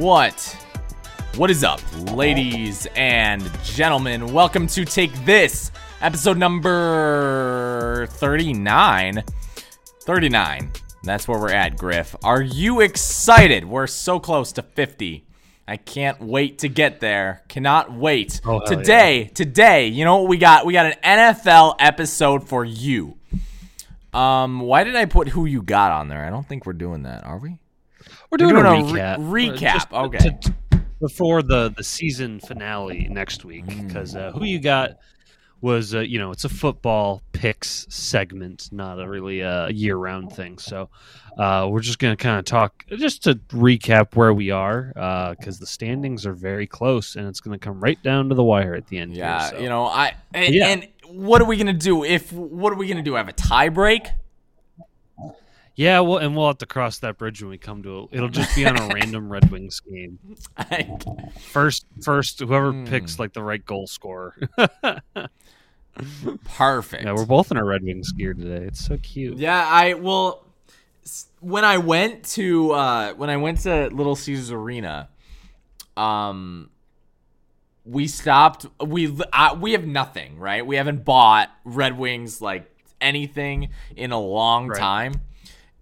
What? What is up, ladies and gentlemen? Welcome to Take This, episode number 39. 39. That's where we're at, Griff. Are you excited? We're so close to 50. I can't wait to get there. Cannot wait. Oh, today, today, you know what we got? We got an NFL episode for you. Um, why did I put who you got on there? I don't think we're doing that, are we? We're doing, doing a a re- recap. recap, Just okay. to- to- before the the season finale next week, because uh, who you got was uh, you know it's a football picks segment, not a really uh, year round thing. So uh, we're just gonna kind of talk just to recap where we are because the standings are very close and it's gonna come right down to the wire at the end. here, Yeah, so. you know, I and, Yeah. and what are we gonna do if what are we gonna do? Have a tie break? Yeah, well, and we'll have to cross that bridge when we come to it. It'll just be on a random Red Wings game. First, first, whoever Hmm. picks like the right goal scorer. Perfect. Yeah, we're both in our Red Wings gear today. It's so cute. Yeah, I well when I went to uh when I went to Little Caesars Arena, um we stopped we uh, we have nothing, right? We haven't bought Red Wings like anything in a long Right. time.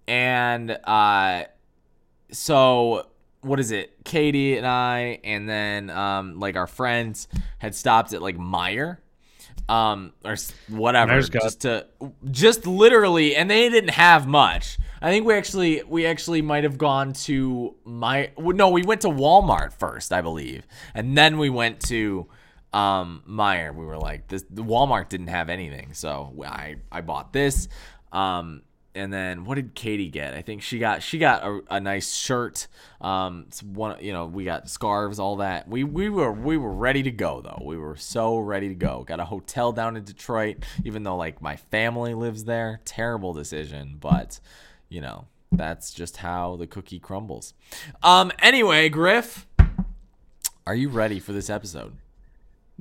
And uh so what is it? Katie and I and then um like our friends had stopped at like Meijer um or whatever just to just literally and they didn't have much. I think we actually we actually might have gone to my no we went to walmart first i believe. And then we went to um Meijer. We were like this the walmart didn't have anything. So i i bought this um and then what did Katie get? I think she got she got a, a nice shirt. Um, one you know we got scarves, all that. We we were we were ready to go though. We were so ready to go. Got a hotel down in Detroit, even though like my family lives there. Terrible decision, but you know that's just how the cookie crumbles. Um. Anyway, Griff, are you ready for this episode?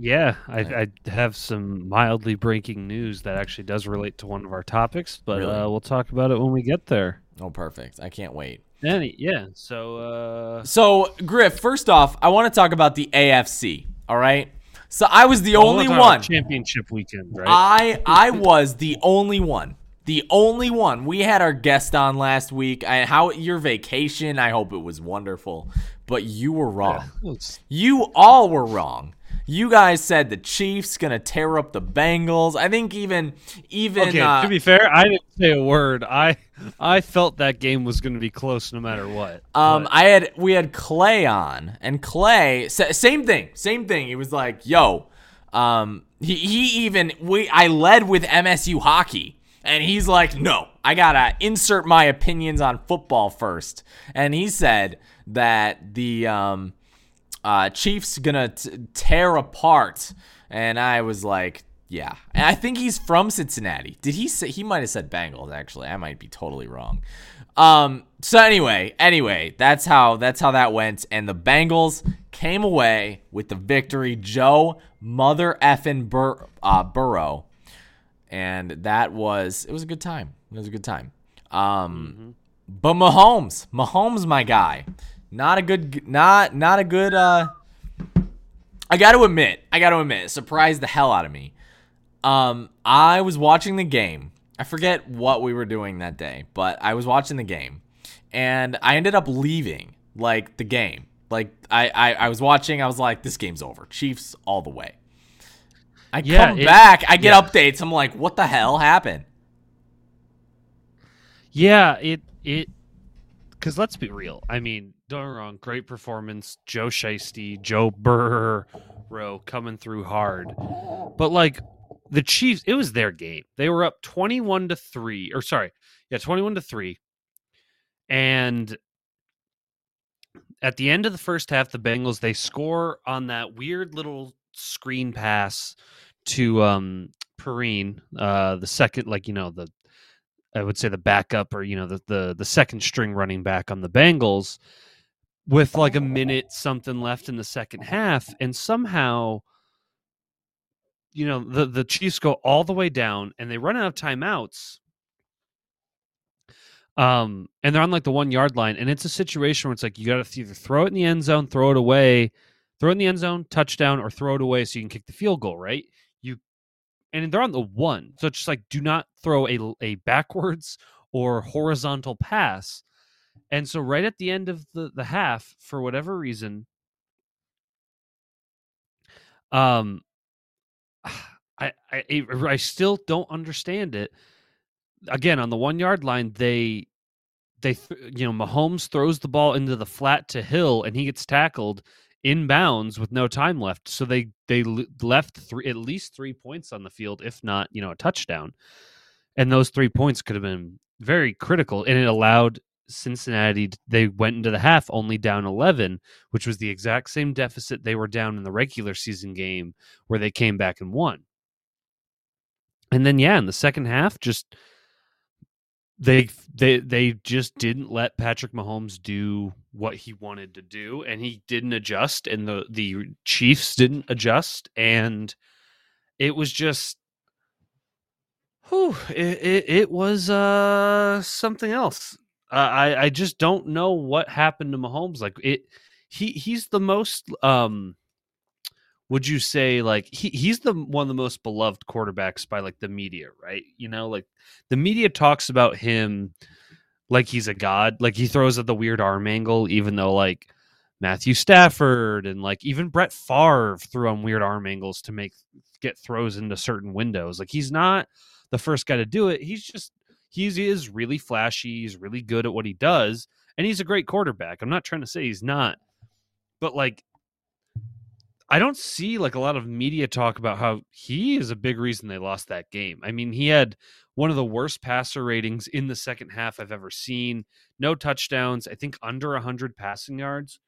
Yeah, I, I have some mildly breaking news that actually does relate to one of our topics, but Really? uh, we'll talk about it when we get there. Oh, perfect. I can't wait. Any, yeah. So, uh, So, Griff, first off, I want to talk about the AFC. All right. So I was the we'll only one. championship weekend, right? I I was the only one. The only one. We had our guest on last week. I, how your vacation? I hope it was wonderful. But you were wrong. It's- You all were wrong. You guys said the Chiefs gonna tear up the Bengals. I think even even okay, uh, to be fair, I didn't say a word. I I felt that game was going to be close no matter what. Um, but- I had we had Clay on, and Clay same thing, same thing. He was like, "Yo," um, he he even we I led with MSU hockey, and he's like, "No, I gotta insert my opinions on football first. and he said that the um, uh, Chiefs gonna t- tear apart, and I was like. Yeah, and I think he's from Cincinnati. Did he say he might have said Bengals? Actually, I might be totally wrong. Um. So anyway, anyway, that's how that's how that went, and the Bengals came away with the victory. Joe mother effing Bur- uh, Burrow, and that was it was a good time. It was a good time. Um, but Mahomes, Mahomes, my guy, not a good, not not a good. Uh, I got to admit, I got to admit, it surprised the hell out of me. Um, I was watching the game. I forget what we were doing that day, but I was watching the game, and I ended up leaving like the game. Like I, I, I was watching. I was like, this game's over. Chiefs all the way. I Yeah, come it- back. I get yeah. updates. I'm like, what the hell happened? Yeah, it it because let's be real. I mean, don't wrong, great performance, Joe Shiesty, Joe Burrow coming through hard, but like the Chiefs, it was their game. They were up twenty-one to three, or sorry, yeah, twenty-one to three, and at the end of the first half, the Bengals they score on that weird little screen pass to um Perine, uh, the second, like you know the I would say the backup or you know the the the second string running back on the Bengals with like a minute something left in the second half and somehow you know the the Chiefs go all the way down and they run out of timeouts Um, and they're on like the one yard line, and it's a situation where it's like you got to either throw it in the end zone, throw it away, throw it in the end zone, touchdown, or throw it away so you can kick the field goal, right? You and they're on the one, so it's just like do not throw a a backwards or horizontal pass. And so right at the end of the the half, for whatever reason, um, I I I still don't understand it. Again, on the one yard line, they they th- you know Mahomes throws the ball into the flat to Hill, and he gets tackled inbounds with no time left. So they they left three at least three points on the field, if not you know a touchdown. And those three points could have been very critical, and it allowed Cincinnati. They went into the half only down eleven, which was the exact same deficit they were down in the regular season game where they came back and won. And then yeah, in the second half, just they they they just didn't let Patrick Mahomes do what he wanted to do and he didn't adjust and the the Chiefs didn't adjust and it was just whew, it, it, it was uh something else. Uh, I I just don't know what happened to Mahomes like it he he's the most um would you say like he, he's the one of the most beloved quarterbacks by like the media right? You know like the media talks about him like he's a god like he throws at the weird arm angle even though like matthew stafford and like even brett Favre threw on weird arm angles to make get throws into certain windows. Like he's not the first guy to do it. He's just he is really flashy he's really good at what he does and he's a great quarterback i'm not trying to say he's not but like I don't see like a lot of media talk about how he is a big reason they lost that game. I mean, he had one of the worst passer ratings in the second half I've ever seen. No touchdowns, I think under 100 passing yards.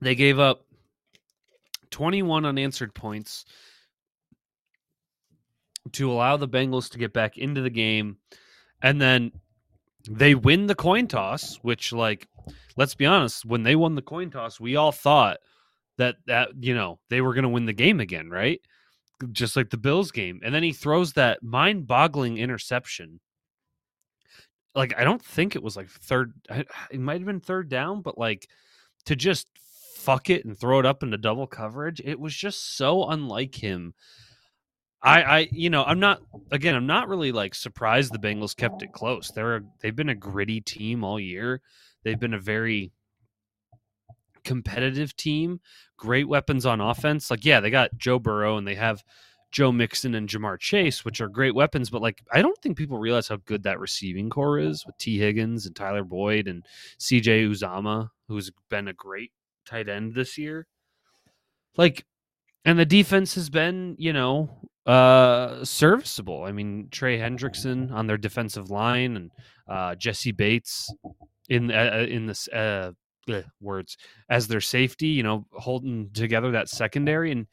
They gave up 21 unanswered points to allow the Bengals to get back into the game. And then they win the coin toss, which like let's be honest, when they won the coin toss, we all thought that that you know they were going to win the game again, right? Just like the Bills game, and then he throws that mind-boggling interception. Like I don't think it was like third. It might have been third down, but like to just fuck it and throw it up into double coverage, it was just so unlike him. I, I, you know, I'm not. Again, I'm not really like surprised the Bengals kept it close. They're a, they've been a gritty team all year. They've been a very competitive team, great weapons on offense. Like, yeah, they got Joe Burrow and they have Joe Mixon and Ja'Marr Chase, which are great weapons, but like I don't think people realize how good that receiving corps is with Tee Higgins and Tyler Boyd and CJ Uzomah, who's been a great tight end this year. Like and the defense has been, you know, uh serviceable. I mean, Trey Hendrickson on their defensive line and uh Jessie Bates in uh, uh, in this uh, words as their safety. You know, holding together that secondary, and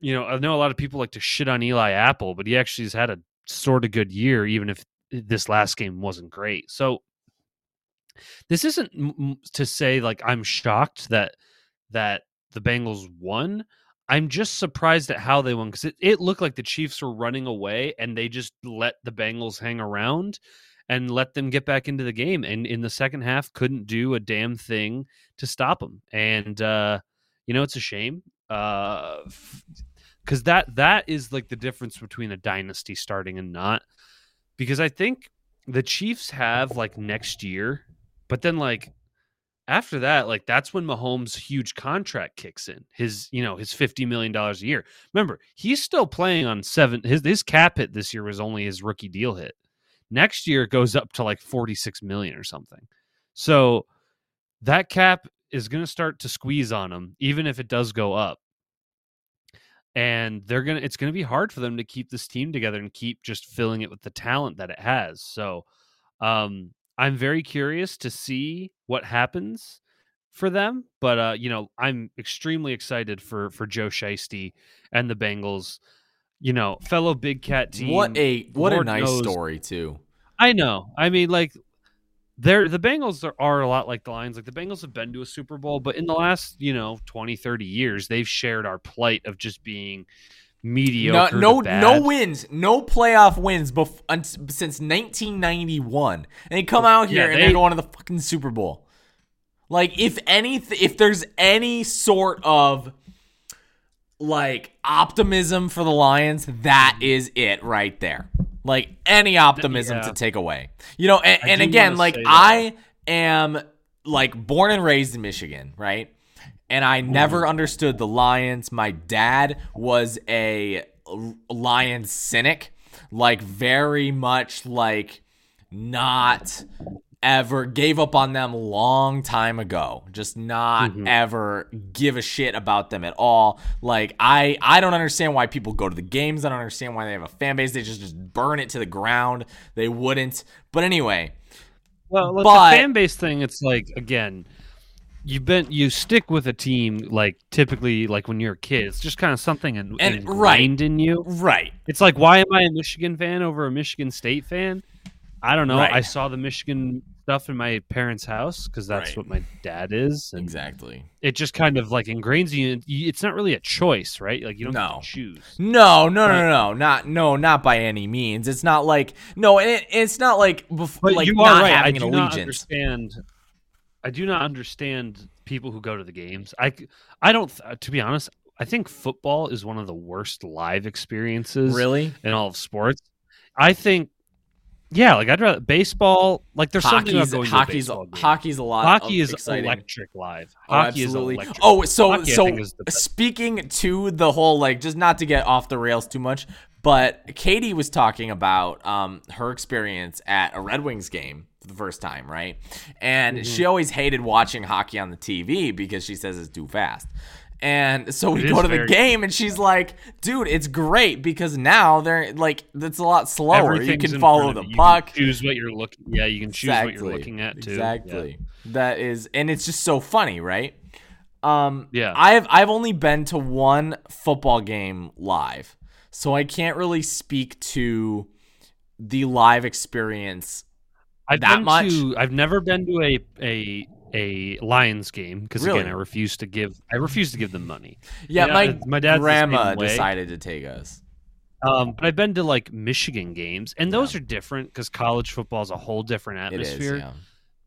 you know, I know a lot of people like to shit on Eli Apple, but he actually has had a sort of good year, even if this last game wasn't great. So this isn't to say like I'm shocked that that the Bengals won. I'm just surprised at how they won because it, it looked like the Chiefs were running away and they just let the Bengals hang around and let them get back into the game. And in the second half, couldn't do a damn thing to stop them. And uh, you know, it's a shame because uh, that that is like the difference between a dynasty starting and not. Because I think the Chiefs have like next year, but then like after that, like that's when Mahomes' huge contract kicks in. His, you know, his fifty million dollars a year. Remember, he's still playing on seven. His his cap hit this year was only his rookie deal hit. Next year it goes up to like 46 million or something. So that cap is going to start to squeeze on him, even if it does go up. And they're to it's going to be hard for them to keep this team together and keep just filling it with the talent that it has. So um I'm very curious to see what happens for them. But uh, you know, I'm extremely excited for for Joe Shiesty and the Bengals you know, fellow Big Cat team. What a what Lord a nice knows. story too. I know. I mean, like they're the Bengals are, are, a lot like the Lions. Like the Bengals have been to a Super Bowl, but in the last, you know, 20, 30 years, they've shared our plight of just being mediocre. No, no, to bad. no wins, no playoff wins bef- un- since 1991, and they come out here Yeah, and they- they're going to the fucking Super Bowl. Like, if any, if there's any sort of like optimism for the Lions, that is it right there. Like any optimism Yeah. to take away, you know. And, and again, like. I am like born and raised in Michigan, right? And I never understood the Lions. My dad was a Lions cynic, like very much like not ever gave up on them long time ago. Just not Mhm. ever give a shit about them at all. Like I I don't understand why people go to the games. I don't understand why they have a fan base. They just just burn it to the ground. They wouldn't. But anyway, Well, with But- the fan base thing, it's like again, you've been you stick with a team like typically like when you're a kid. It's just kind of something in, And- ingrained in you. right. It's like why am I a Michigan fan over a Michigan State fan? I don't know. Right. I saw the Michigan stuff in my parents' house because that's Right. what my dad is, Exactly. it just kind of like ingrains you. It's not really a choice, right? Like you don't No. get to choose. No, no, no, no, not no, not by any means. It's not like no, it, it's not like bef- But like you not are right. I having do an not allegiance. understand. I do not understand people who go to the games. I, I don't. To be honest, I think football is one of the worst live experiences Really? in all of sports. I think, yeah, like I'd rather baseball. Like there's something about going hockey's to a baseball game. hockey's a lot. Hockey is exciting. electric live. Oh, Hockey absolutely. is electric. Oh, so Hockey, so think, is the best. speaking to the whole like just not to get off the rails too much, but Katie was talking about um her experience at a Red Wings game for the first time, right? And Mm-hmm. she always hated watching hockey on the TV because she says it's too fast. And so we It go to the game and she's like, dude, it's great because now they're like it's a lot slower. You can follow the puck. choose what you're looking. Yeah, you can choose what you're looking at too. Yeah. Exactly. That is, and it's just so funny, right? Um, Yeah. I've I've only been to one football game live, so I can't really speak to the live experience. I've that been much? to. I've never been to a a a Lions game because Really? again, I refuse to give. I refuse to give them money. Yeah, Yeah, my uh, my dad's grandma decided to take us. Um, but I've been to like Michigan games, and those are different because college football is a whole different is, atmosphere. yeah.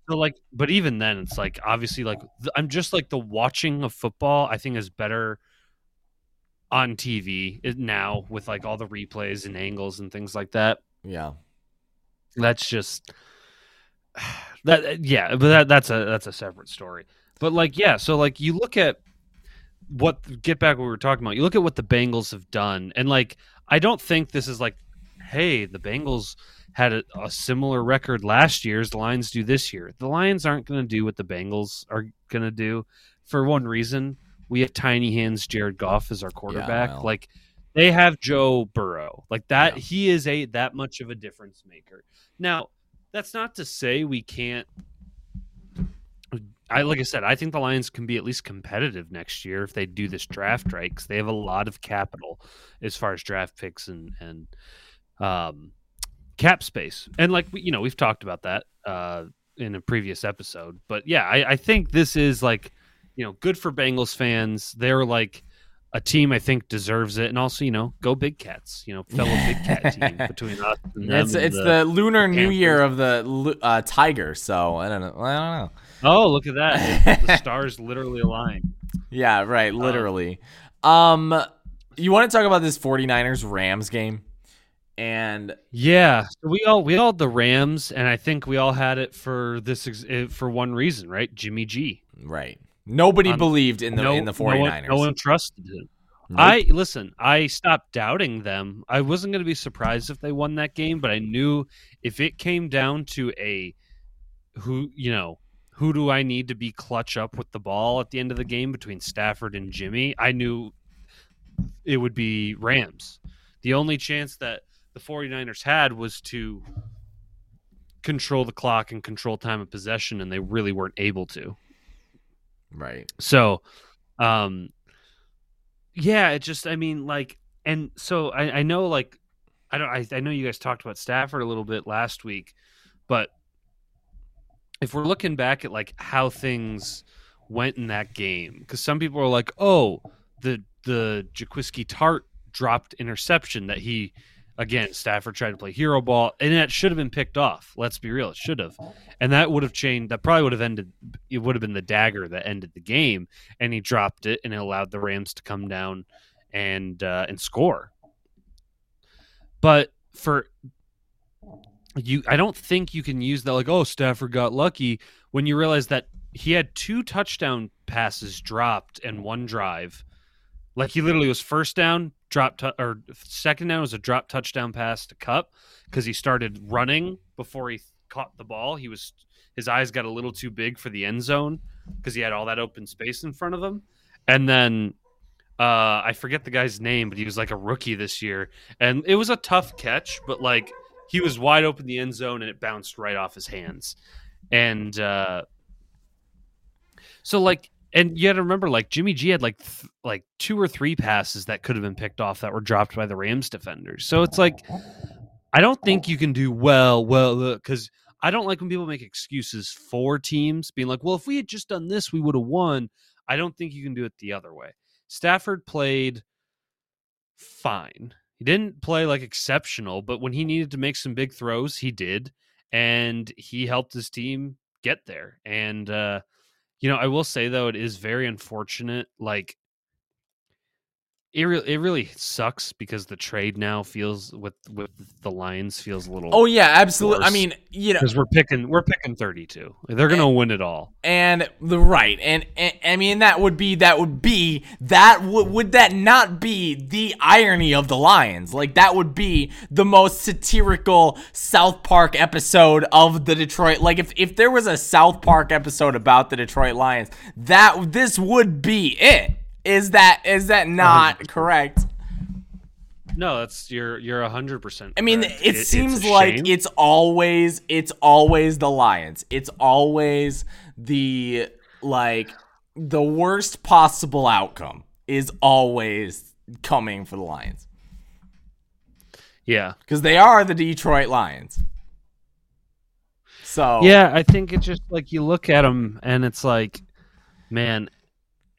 So like, but even then, it's like obviously like th- I'm just like the watching of football. I think is better on TV now with like all the replays and angles and things like that. Yeah. That's just that. Yeah, but that that's a that's a separate story. But like, yeah, so like you look at what get back what we were talking about. You look at what the Bengals have done, and like I don't think this is like, hey, the Bengals had a, a similar record last year as the Lions do this year. The Lions aren't going to do what the Bengals are going to do for one reason. We have tiny hands Jared Goff as our quarterback. well. Like they have Joe Burrow. Like that Yeah. he is a that much of a difference maker. Now, that's not to say we can't I like I said, I think the Lions can be at least competitive next year if they do this draft right because they have a lot of capital as far as draft picks and and um, cap space. And like you know, we've talked about that uh, in a previous episode. But yeah, I, I think this is like you know good for Bengals fans. They're like a team I think deserves it, and also you know go Big Cats. You know, fellow Big Cat team between us and them. It's it's the, Lunar New Panthers. Year of the uh, tiger. So I don't know. I don't know. oh look at that the stars literally align. Yeah, right, literally. Um you want to talk about this 49ers Rams game? And Yeah, so we all we all had the Rams, and I think we all had it for this ex- eh, for one reason, right? Jimmy G. right. Nobody Um, believed in the no, in the no one- 49ers. No one, trusted him. Nope. I listen. I stopped doubting them. I wasn't going to be surprised if they won that game, but I knew if it came down to a who you know who do I need to be clutch up with the ball at the end of the game between Stafford and Jimmy, I knew it would be Rams. The only chance that the 49ers had was to control the clock and control time of possession and they really weren't able to. Right. So, um, yeah, it just, I mean, like, and so I, I know, like, I don't, I, I know you guys talked about Stafford a little bit last week, but if we're looking back at like how things went in that game, because some people are like, oh, the the Jaquiski Tartt dropped interception that he again Stafford tried to play hero ball and that should have been picked off. Let's be real, it should have. And that would have changed that probably would have ended it would have been the dagger that ended the game and he dropped it and it allowed the Rams to come down and uh, and score. But for you I don't think you can use that like oh Stafford got lucky when you realize that he had two touchdown passes dropped and one drive. Like he literally was first down, drop or second down was a drop touchdown pass to Kupp because he started running before he caught the ball. He was his eyes got a little too big for the end zone because he had all that open space in front of him. And then uh, I forget the guy's name, but he was like a rookie this year, and it was a tough catch, but like he was wide open the end zone and it bounced right off his hands, and uh, so like and you got to remember like Jimmy G had like th- like two or three passes that could have been picked off that were dropped by the Rams defenders. So it's like I don't think you can do well well because I don't like when people make excuses for teams being like, well, if we had just done this, we would have won. I don't think you can do it the other way. Stafford played fine. He didn't play like exceptional, but when he needed to make some big throws, he did, and he helped his team get there. And uh, you know, I will say though, it is very unfortunate. Like it really, it really sucks because the trade now feels with with the Lions feels a little. Oh yeah, absolutely. I mean, you know, because we're picking we're picking thirty two. They're gonna win it all. and the right, and, and I mean that would be that would be that would would that not be the irony of the Lions? Like that would be the most satirical South Park episode of the Detroit. Like if if there was a South Park episode about the Detroit Lions, that this would be it. Is that is that not correct? No, that's you're you're hundred percent. I mean, it, seems like it's always it's always the Lions. It's always the like the worst possible outcome is always coming for the Lions yeah, because they are the Detroit Lions. So yeah. I think it's just like you look at them and it's like, man,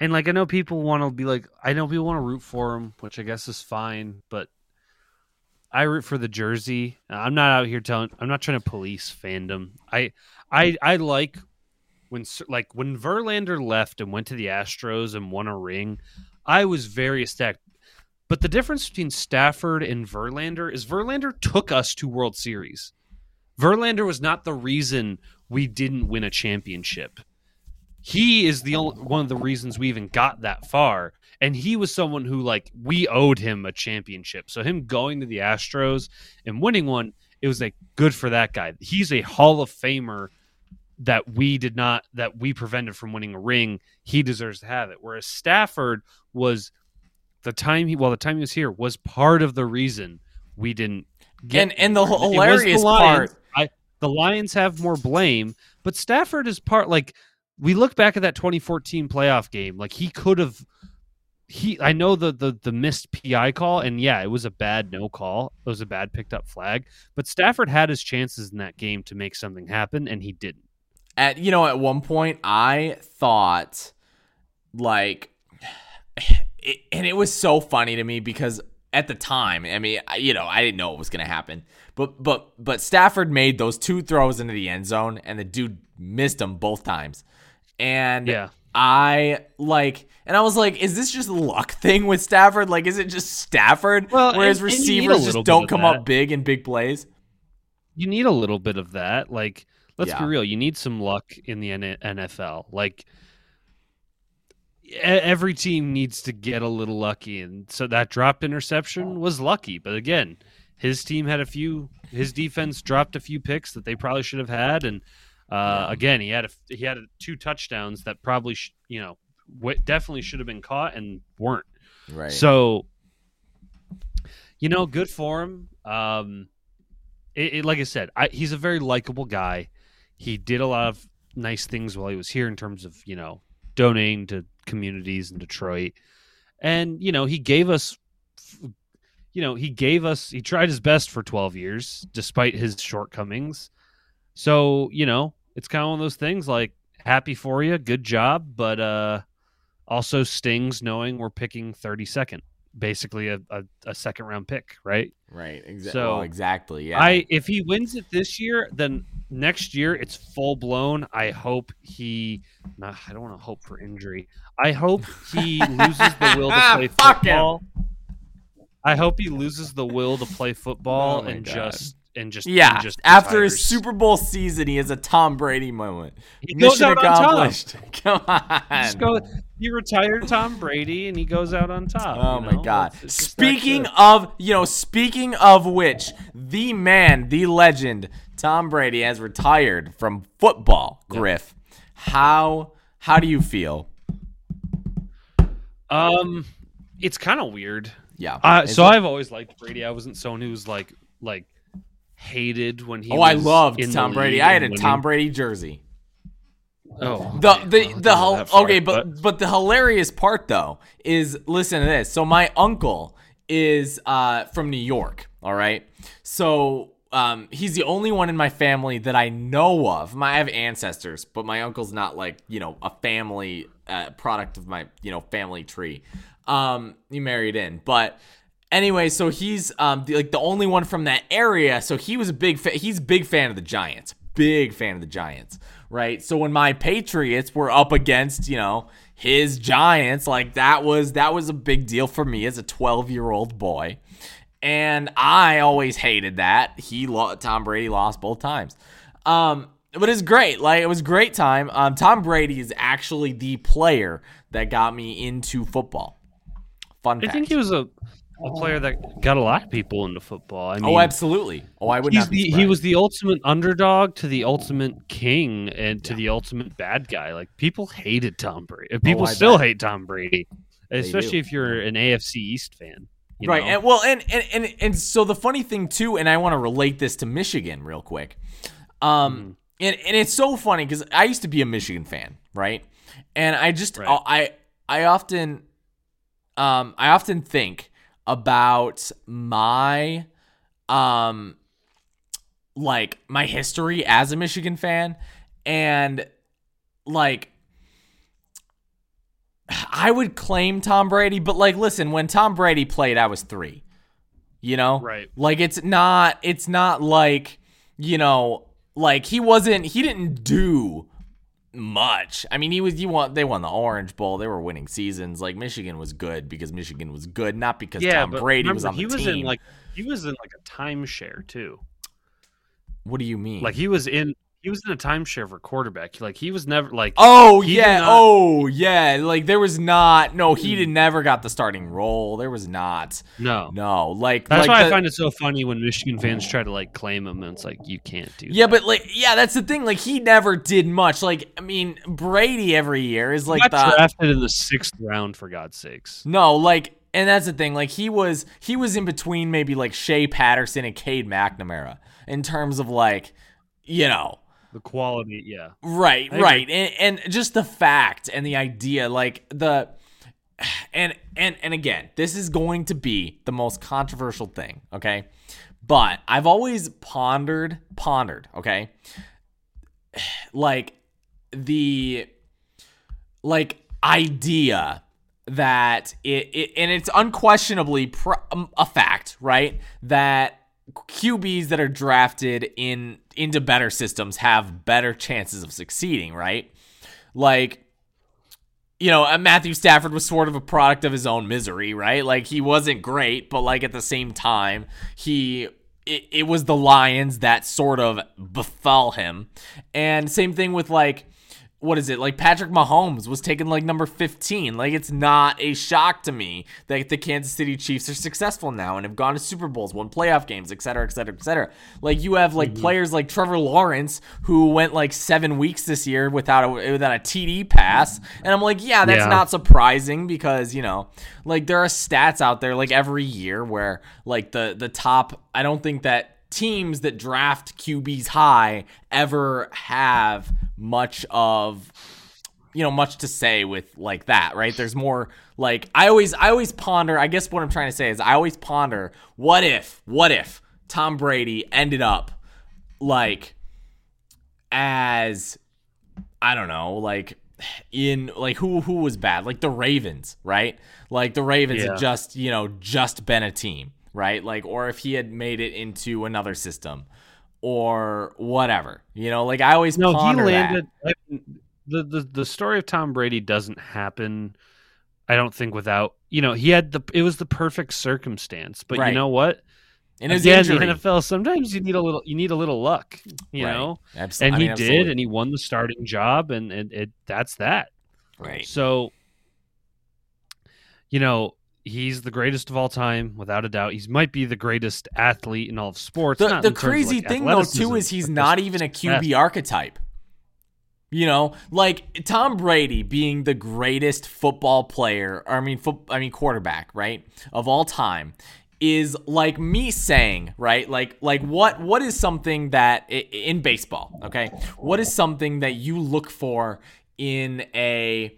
and like I know people want to be like, I know people want to root for them, which I guess is fine, but I root for the jersey. I'm not out here telling. I'm not trying to police fandom. I I I like when like when Verlander left and went to the Astros and won a ring. I was very ecstatic. But the difference between Stafford and Verlander is Verlander took us to World Series. Verlander was not the reason we didn't win a championship. He is the only one of the reasons we even got that far. And he was someone who like we owed him a championship. So him going to the Astros and winning one, it was like good for that guy. He's a Hall of Famer that we did not that we prevented from winning a ring. He deserves to have it. Whereas Stafford was the time he well the time he was here was part of the reason we didn't get and and the hilarious the Lions. part I the Lions have more blame, but Stafford is part like we look back at that 2014 playoff game, like he could have he I know the the the missed PI call and yeah, it was a bad no call. It was a bad picked up flag, but Stafford had his chances in that game to make something happen and he didn't. at you know at one point I thought like it, and it was so funny to me because at the time I mean I- you know I didn't know what was going to happen but but but Stafford made those two throws into the end zone and the dude missed them both times and Yeah. I like and I was like is this just luck thing with Stafford like is it just Stafford Well, whereas and- and you need a receivers just don't come that. up big in big plays You need a little bit of that. Like let's be real, you need some luck in the NFL. Like every team needs to get a little lucky and so that dropped interception was lucky, but again, his team had a few his defense dropped a few picks that they probably should have had and uh, Yeah. again, he had a, he had two touchdowns that probably sh- you know w- definitely should have been caught and weren't. right So, you know, good for him. Um, it, it- like I said, I, he's a very likable guy. He did a lot of nice things while he was here in terms of you know donating to communities in Detroit, and you know he gave us, you know, he gave us. He tried his best for twelve years despite his shortcomings. So you know, it's kind of one of those things. Like, happy for you, good job, but uh, also stings knowing we're picking thirty second. basically a, a, a second round pick, right? Right. Exactly. So, well, exactly. Yeah. I if he wins it this year, then next year it's full blown. I hope he. Not, I don't want to hope for injury. I hope he loses the will to play Fuck him. football. I hope he loses the will to play football Oh and God. just and just yeah. and just After his. Super Bowl season, he has a Tom Brady moment. He goes Mission out on top. accomplished. Come on. Go, he retired Tom Brady and he goes out on top. Oh my know? god. It's- it's Speaking of, you know, speaking of which, the man, the legend, Tom Brady has retired from football, Griff. How how do you feel? um, it's kind of weird. Yeah. Uh, so it- I've always liked Brady. I wasn't someone who was like like hated when he. Oh, I loved Tom Brady. I had a Tom Brady jersey. Oh, The the the hel- far, okay, but but the hilarious part though is listen to this. So my uncle is uh from New York, all right? So um he's the only one in my family that I know of. My I have ancestors, but my uncle's not like, you know, a family uh, product of my, you know, family tree. Um he married in, but anyway, so he's um the, like the only one from that area. So he was a big fa- he's a big fan of the Giants. Big fan of the Giants, right? So when my Patriots were up against, you know, his Giants, like that was that was a big deal for me as a 12-year-old boy. And I always hated that. He lo- Tom Brady lost both times. Um but it's great. Like it was a great time. Um Tom Brady is actually the player that got me into football. Fun I fact. think he was a, a player that got a lot of people into football. I mean, oh, absolutely. Oh, I would not the, he was the ultimate underdog to the ultimate king and to the ultimate bad guy. Like people hated Tom Brady. People Oh, still bet. hate Tom Brady, especially if you're an AFC East fan. you right. know? And well, and, and and and so the funny thing too, and I want to relate this to Michigan real quick. Um, Mm-hmm. and and it's so funny because I used to be a Michigan fan, right? And I just Right. I I often um I often think about my um like my history as a Michigan fan and like I would claim Tom Brady, but like listen, when Tom Brady played I was 3. You know? Right. Like it's not it's not like, you know, like he wasn't he didn't do much. I mean, he was you want they won the Orange Bowl. They were winning seasons. Like Michigan was good because Michigan was good, not because yeah, Tom Brady remember, was on the team. he was team. in like he was in like a timeshare too. what do you mean? Like he was in he was in a timeshare for quarterback. Like he was never like Oh yeah, not- oh yeah. Like there was not no, he mm. did never got the starting role. There was not. no. No, like That's like why the- I find it so funny when Michigan fans try to like claim him, and it's like you can't do. Yeah, that. but like yeah, that's the thing. Like he never did much. Like I mean, Brady every year is like the drafted in the sixth round for God's sakes. No, like, and that's the thing. Like, he was he was in between maybe like Shea Patterson and Cade McNamara in terms of like, you know, The quality, yeah. right, right, and and just the fact and the idea, like the. And and and again, this is going to be the most controversial thing, okay? But I've always pondered pondered, okay? Like the like idea that it, it and it's unquestionably pr- um, a fact, right? That QBs that are drafted in into better systems have better chances of succeeding, right? Like you know, uh, Matthew Stafford was sort of a product of his own misery, right? Like he wasn't great, but like at the same time, he it, it was the Lions that sort of befell him. And same thing with like what is it? Like Patrick Mahomes was taken like number 15. Like it's not a shock to me that the Kansas City Chiefs are successful now and have gone to Super Bowls, won playoff games, et cetera, et cetera, et cetera. Like you have like mhm. players like Trevor Lawrence who went like seven weeks this year without a without a TD pass, and I'm like, yeah, that's Yeah. not surprising because you know, like there are stats out there like every year where like the the top. I don't think that teams that draft QBs high ever have much of you know much to say with like that right there's more like i always i always ponder i guess what i'm trying to say is i always ponder what if what if tom brady ended up like as i don't know like in like who who was bad? Like the Ravens, right? Like the Ravens Yeah. had just, you know, just been a team, right? Like or if he had made it into another system or whatever. You know, like I always No, he ponder that. landed. The, the the story of Tom Brady doesn't happen. I don't think without you know he had the it was the perfect circumstance. But Right. you know what? in his Again, injury. the NFL sometimes you need a little you need a little luck. You Right. know, Abso- and I he mean, did, absolutely. and he won the starting job, and and it that's that. right. So, you know, he's the greatest of all time, without a doubt. He might be the greatest athlete in all of sports. The, the in terms of, crazy like, thing though too is he's not even a. QB archetype. You know, like Tom Brady being the greatest football player, or I mean, foot, I mean quarterback, right, of all time, is like me saying, right, like like what what is something that in baseball, okay, what is something that you look for in a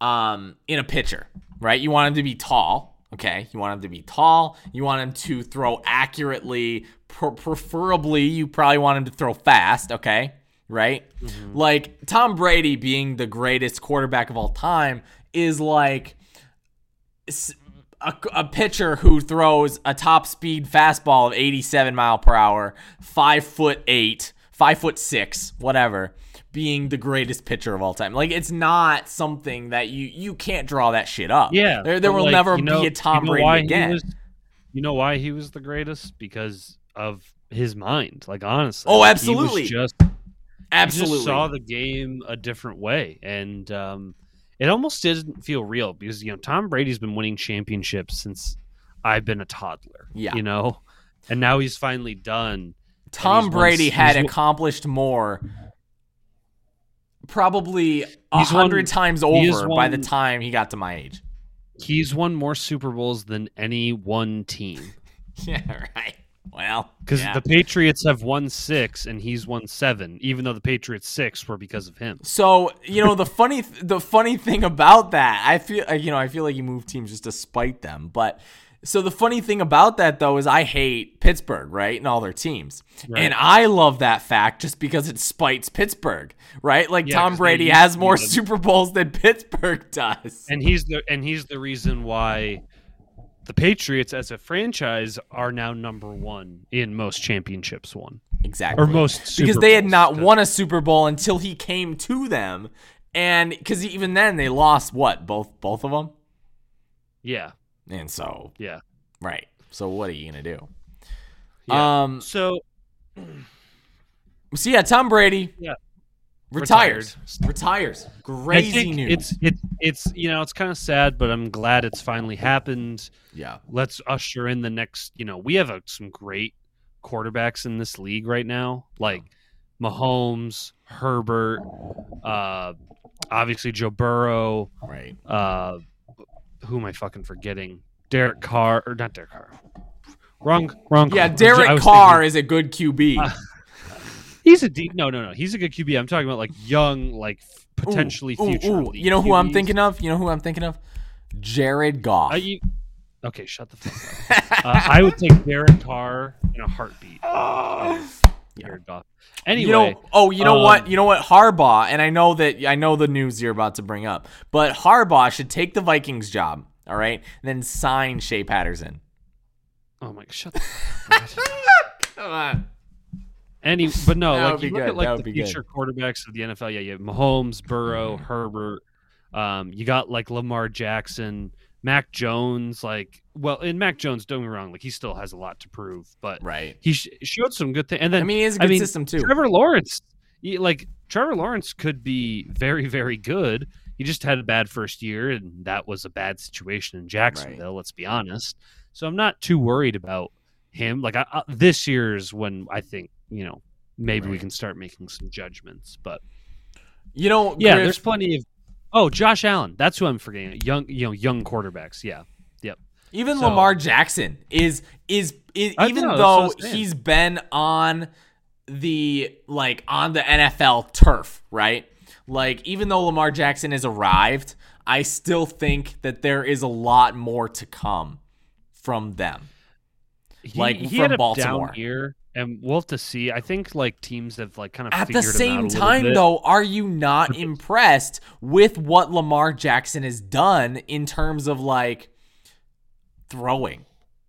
um in a pitcher, right? You want him to be tall, okay? You want him to be tall. You want him to throw accurately. Pre- preferably, you probably want him to throw fast, okay? Right? Mm-hmm. Like Tom Brady being the greatest quarterback of all time is like a pitcher who throws a top speed fastball of 87 mile per hour, five foot eight, five foot six, whatever, being the greatest pitcher of all time. Like it's not something that you you can't draw that shit up. Yeah, there there will like, never you know- be a Tom you know Brady why again. was- you know why he was the greatest? Because of his mind. Like honestly, Oh, absolutely. just he Absolutely. just saw the game a different way, and um, it almost didn't feel real because you know Tom Brady's been winning championships since I've been a toddler. Yeah. you know, and now he's finally done. Tom Brady won- had accomplished more probably a hundred times over by the time he got to my age. He's won more Super Bowls than any one team. Yeah, right. Well, Because yeah. the Patriots have won six and he's won seven, even though the Patriots six were because of him. So you know the funny th- the funny thing about that, I feel you know I feel like you move teams just to spite them. But so the funny thing about that though is I hate Pittsburgh, right, and all their teams, Right. and I love that fact just because it spites Pittsburgh, right? Like Yeah, Tom Brady has more Super Bowls than Pittsburgh does. And he's the and he's the reason why the Patriots as a franchise are now number one in most championships won. Exactly. Or most because Super they had not won a Super Bowl until he came to them, and because even then they lost what both both of them, Yeah. And so Yeah. right. So what are you gonna do? Yeah. Um. So So yeah, Tom Brady. Yeah. Retires. Retires. I Crazy news. it's it's it's you know, it's kind of sad, but I'm glad it's finally happened. yeah. let's usher in the next you know we have a, some great quarterbacks in this league right now like mahomes herbert uh obviously joe burrow Right. uh who am i fucking forgetting derek carr or not derek carr wrong wrong Yeah, I Derek Carr thinking- is a good QB. Uh, he's a deep no no no he's a good qb i'm talking about like young like potentially Ooh, ooh, future ooh. elite You know who I'm thinking of? You know who I'm thinking of? Jared Goff. Uh, you- okay shut the fuck up uh, i would take derek carr in a heartbeat Jared Goff. Anyway, you know, oh, you know what? um, You know what? Harbaugh, and I know that I know the news you're about to bring up, but Harbaugh should take the Vikings job, all right, and then sign Shea Patterson. oh my, shut the fuck. Come on. Any, but no, That like you look good. at like the be good. future quarterbacks of the NFL. Yeah, you have Mahomes, Burrow, Mhm. Herbert. Um, you got like Lamar Jackson, Mac Jones. Like, well, in Mac Jones, don't get me wrong, like he still has a lot to prove, but Right. he sh- showed some good things. And then I mean, he has a I good mean, system too. Trevor Lawrence, he, like Trevor Lawrence could be very, very good. He just had a bad first year, and that was a bad situation in Jacksonville. Let's be honest. So I'm not too worried about him. Like I, I, this year's when I think you know maybe we can start making some judgments. But You know, yeah, Griff, there's plenty of. Oh, Josh Allen. That's who I'm forgetting. Young, you know, young quarterbacks. Yeah. Even so- Lamar Jackson is is, is even know, that's what I though saying. he's been on the like on the NFL turf, right? Like even though Lamar Jackson has arrived, I still think that there is a lot more to come from them. He, Like, he from had a Baltimore. down year. and we'll have to see. I think like teams have like kind of At the same time, though, are you not impressed with what Lamar Jackson has done in terms of like throwing?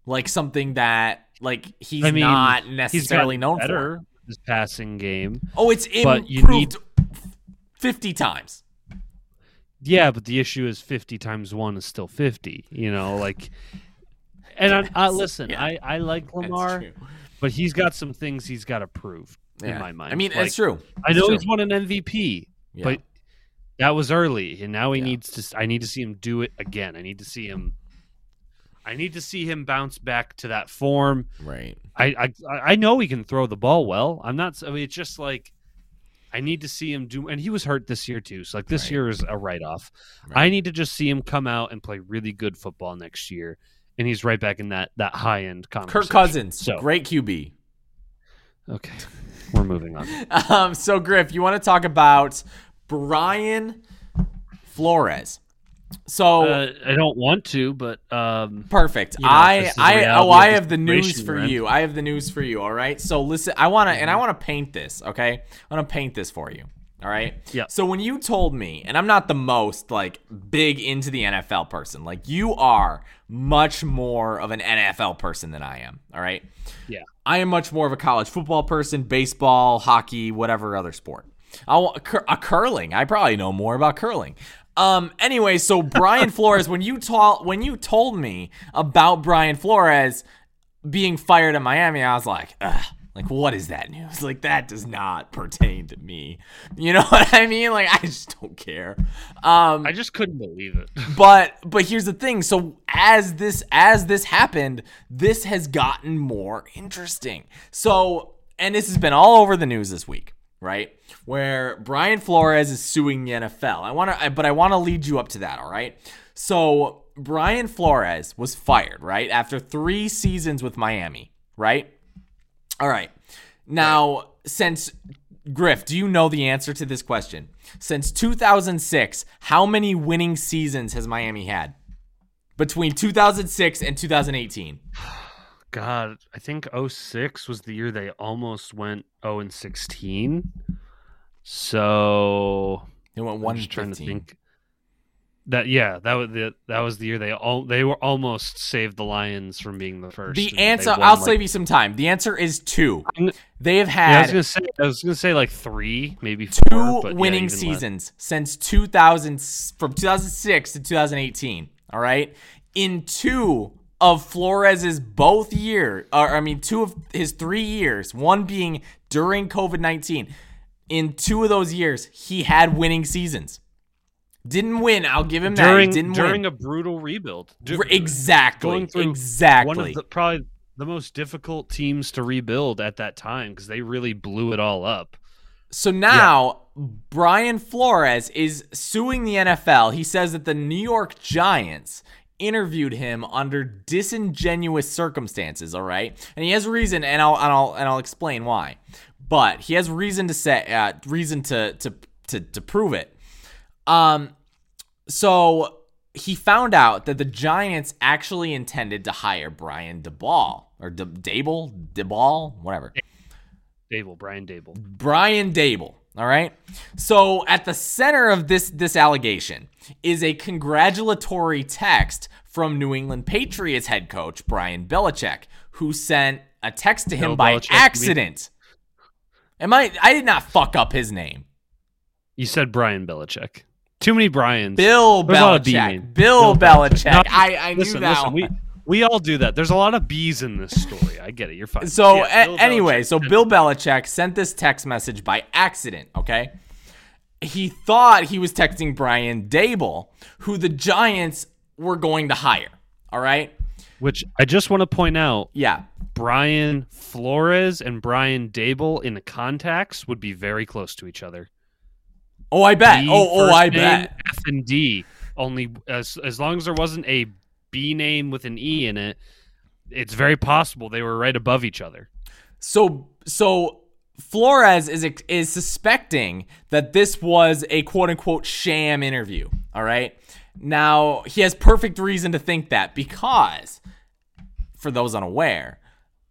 Like something that like he's I mean, not he's necessarily gotten known better for. his passing game. Oh, it's in but you improved 50 times. Yeah, but the issue is fifty times one is still fifty. You know, like. And I, I listen. Yeah. I, I like Lamar, but he's got some things he's got to prove in my mind. I mean, Like, it's true. I know It's he's won an MVP, Yeah. but that was early, and now he Yeah. needs to. I need to see him do it again. I need to see him. I need to see him bounce back to that form. right. I I, I know he can throw the ball well. I'm not. I mean, it's just like I need to see him do. And he was hurt this year too. So like this Right. year is a write off. Right. I need to just see him come out and play really good football next year, and he's right back in that that high end conversation. Kirk Cousins, So great QB. okay, we're moving on. Um, so Griff, you want to talk about Brian Flores? So Uh, I don't want to, but um, perfect. you know, I this is the I oh I have the news for we're you. I have the news for you. All right. So listen, I want to and Mm-hmm. I want to paint this. Okay, I want to paint this for you. All right. Yeah. So when you told me, and I'm not the most like big into the NFL person, like you are much more of an NFL person than I am. All right. yeah, I am much more of a college football person, baseball, hockey, whatever other sport. I want a curling. I probably know more about curling. Um. Anyway, so Brian Flores, when you told when you told me about Brian Flores being fired in Miami, I was like, Ugh, like what is that news? Like that does not pertain to me. You know what I mean? Like I just don't care. Um I just couldn't believe it. but but here's the thing so as this as this happened this has gotten more interesting so and this has been all over the news this week right where brian flores is suing the nfl i want to but i want to lead you up to that all right so brian flores was fired right after three seasons with miami right all right now since Griff, do you know the answer to this question? Since 2006, how many winning seasons has Miami had? Between 2006 and 2018. God, I think 06 was the year they almost went 0 and 16. So They went I'm one trying to think. That yeah, that was the that was the year they all they were almost saved the Lions from being the first. The answer, won, I'll like- save you some time. The answer is two. They have Yeah, I was had gonna say I was gonna say like three, maybe two four, but yeah, winning less. seasons since 2000 from 2006 to 2018. All right, in two of Flores's both year, or I mean, two of his three years, one being during COVID 19. In two of those years, he had winning seasons. Didn't win. I'll give him that. during He didn't during win. a brutal rebuild. Exactly. going through exactly. one of the probably the most difficult teams to rebuild at that time because they really blew it all up. So now Brian Flores is suing the NFL. He says that the New York Giants interviewed him under disingenuous circumstances, all right? And he has reason and I'll and I'll and I'll explain why. But he has reason to say uh, reason to to to to prove it. Um so he found out that the Giants actually intended to hire Brian DeBall or De- Daboll, DeBall, whatever. Daboll, Brian Daboll. Brian Daboll. All right. So at the center of this this allegation is a congratulatory text from New England Patriots head coach Brian Belichick, who sent a text to him Bill by Belichick, accident. Am I? I did not fuck up his name. You said Brian Belichick. Too many Brians. Bill There's a lot of B Belichick. Bill, Bill Belichick. Belichick. No, I I knew that. listen. one. We we all do that. There's a lot of B's in this story. I get it. You're fine. So Yeah, a- anyway, Belichick so Bill Belichick sent this text message by accident, okay? He thought he was texting Brian Daboll, who the Giants were going to hire. All right? which I just want to point out, Yeah. Brian Flores and Brian Daboll in the contacts would be very close to each other. Oh, I bet. B oh, oh, I bet. F and D. Only as as long as there wasn't a B name with an E in it, it's very possible they were right above each other. So so Flores is is suspecting that this was a quote unquote sham interview. All right. Now he has perfect reason to think that because, for those unaware,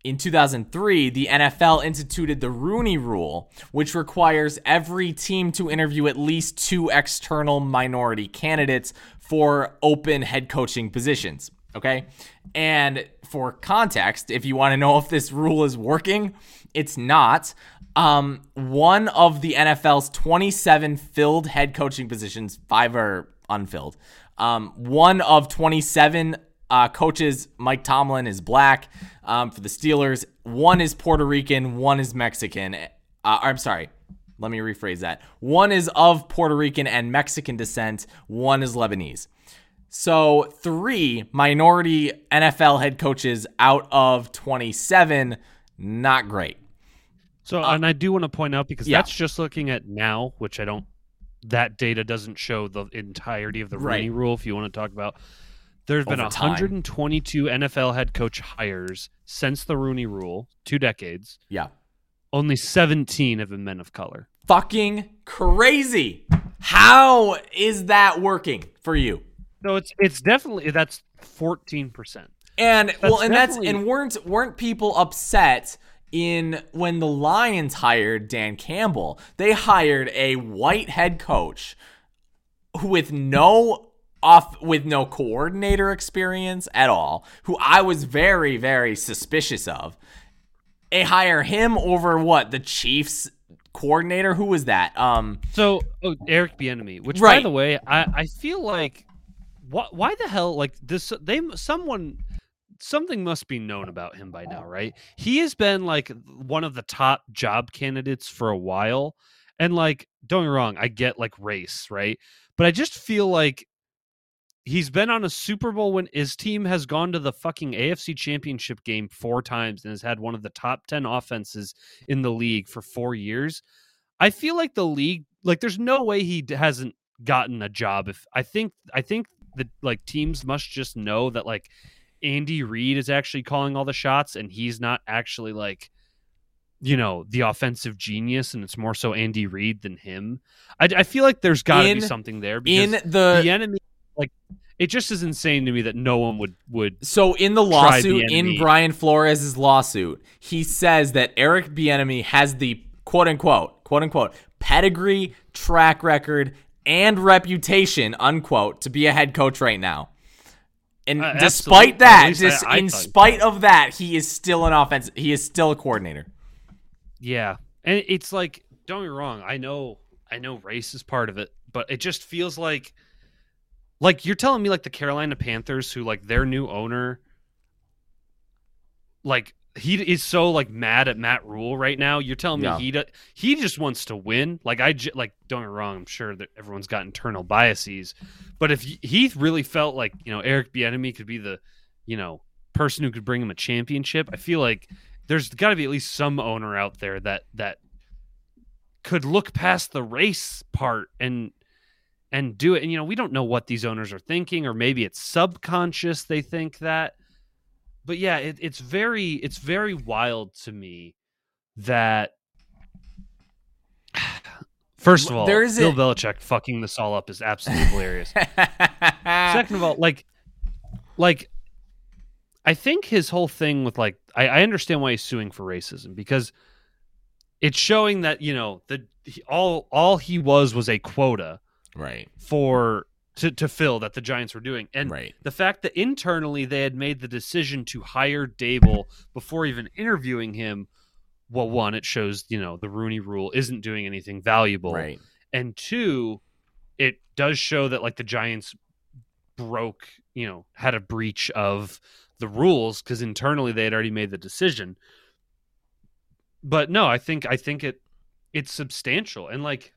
in 2003, the NFL instituted the Rooney Rule, which requires every team to interview at least two external minority candidates for open head coaching positions. Okay. And for context, if you want to know if this rule is working, it's not. Um, one of the NFL's 27 filled head coaching positions, five are unfilled. Um, one of 27 uh, coaches, Mike Tomlin, is black um, for the Steelers. One is Puerto Rican, one is Mexican. Uh, I'm sorry. Let me rephrase that. One is of Puerto Rican and Mexican descent, one is Lebanese. So, three minority NFL head coaches out of 27, not great. So, uh, and I do want to point out because yeah. that's just looking at now, which I don't, that data doesn't show the entirety of the Rooney rule. If you want to talk about, there's been Over time. 122 NFL head coach hires since the Rooney rule, two decades. Yeah. Only 17 have been men of color. Fucking crazy. How is that working for you? So it's it's definitely that's 14 percent. And well, and that's and weren't weren't people upset in when the Lions hired Dan Campbell? They hired a white head coach with no off with no coordinator experience at all, who I was very very suspicious of. They hire him over what the Chiefs coordinator? Who was that? Um, So oh, Eric Bieniemy, which by the way, I I feel like why why the hell like this they someone something must be known about him by now, right? He has been like one of the top job candidates for a while. And like don't get me wrong, I get like race, right? But I just feel like he's been on a Super Bowl when his team has gone to the fucking AFC Championship game four times and has had one of the top 10 offenses in the league for 4 years. I feel like the league like there's no way he hasn't gotten a job if I think I think that like teams must just know that like Andy Reid is actually calling all the shots and he's not actually like you know the offensive genius and it's more so Andy Reid than him. I, I feel like there's got to be something there in the the enemy like it just is insane to me that no one would would So in the lawsuit, the in. Brian Flores' lawsuit, he says that Eric Bieniemy has the quote unquote quote unquote pedigree, track record, and reputation unquote to be a head coach right now. And Uh, despite. That, just I- I in spite of that, he is still an offense. He is still a coordinator. Yeah. And it's like, don't get me wrong, I know I know race is part of it, but it just feels like like you're telling me like the Carolina Panthers who like their new owner like he is so like mad at Matt Rhule right now. You're telling me Yeah. he do, he just wants to win. Like I j- like don't get me wrong. I'm sure that everyone's got internal biases, but if he really felt like you know Eric Bieniemy could be the you know person who could bring him a championship, I feel like there's got to be at least some owner out there that that could look past the race part and and do it. And you know, we don't know what these owners are thinking, or maybe it's subconscious they think that. But yeah, it, it's very it's very wild to me that first of all, There is Bill a- Belichick fucking this all up is absolutely hilarious. Second of all, like, like, I think his whole thing with like, I, I understand why he's suing for racism because it's showing that you know the he, all all he was was a quota right, for to to fill that the Giants were doing, and right. the fact that internally they had made the decision to hire Daboll before even interviewing him. Well, one, it shows you know the Rooney Rule isn't doing anything valuable, Right. and two, it does show that like the Giants broke, you know, had a breach of the rules because internally they had already made the decision. But no, I think I think it it's substantial and like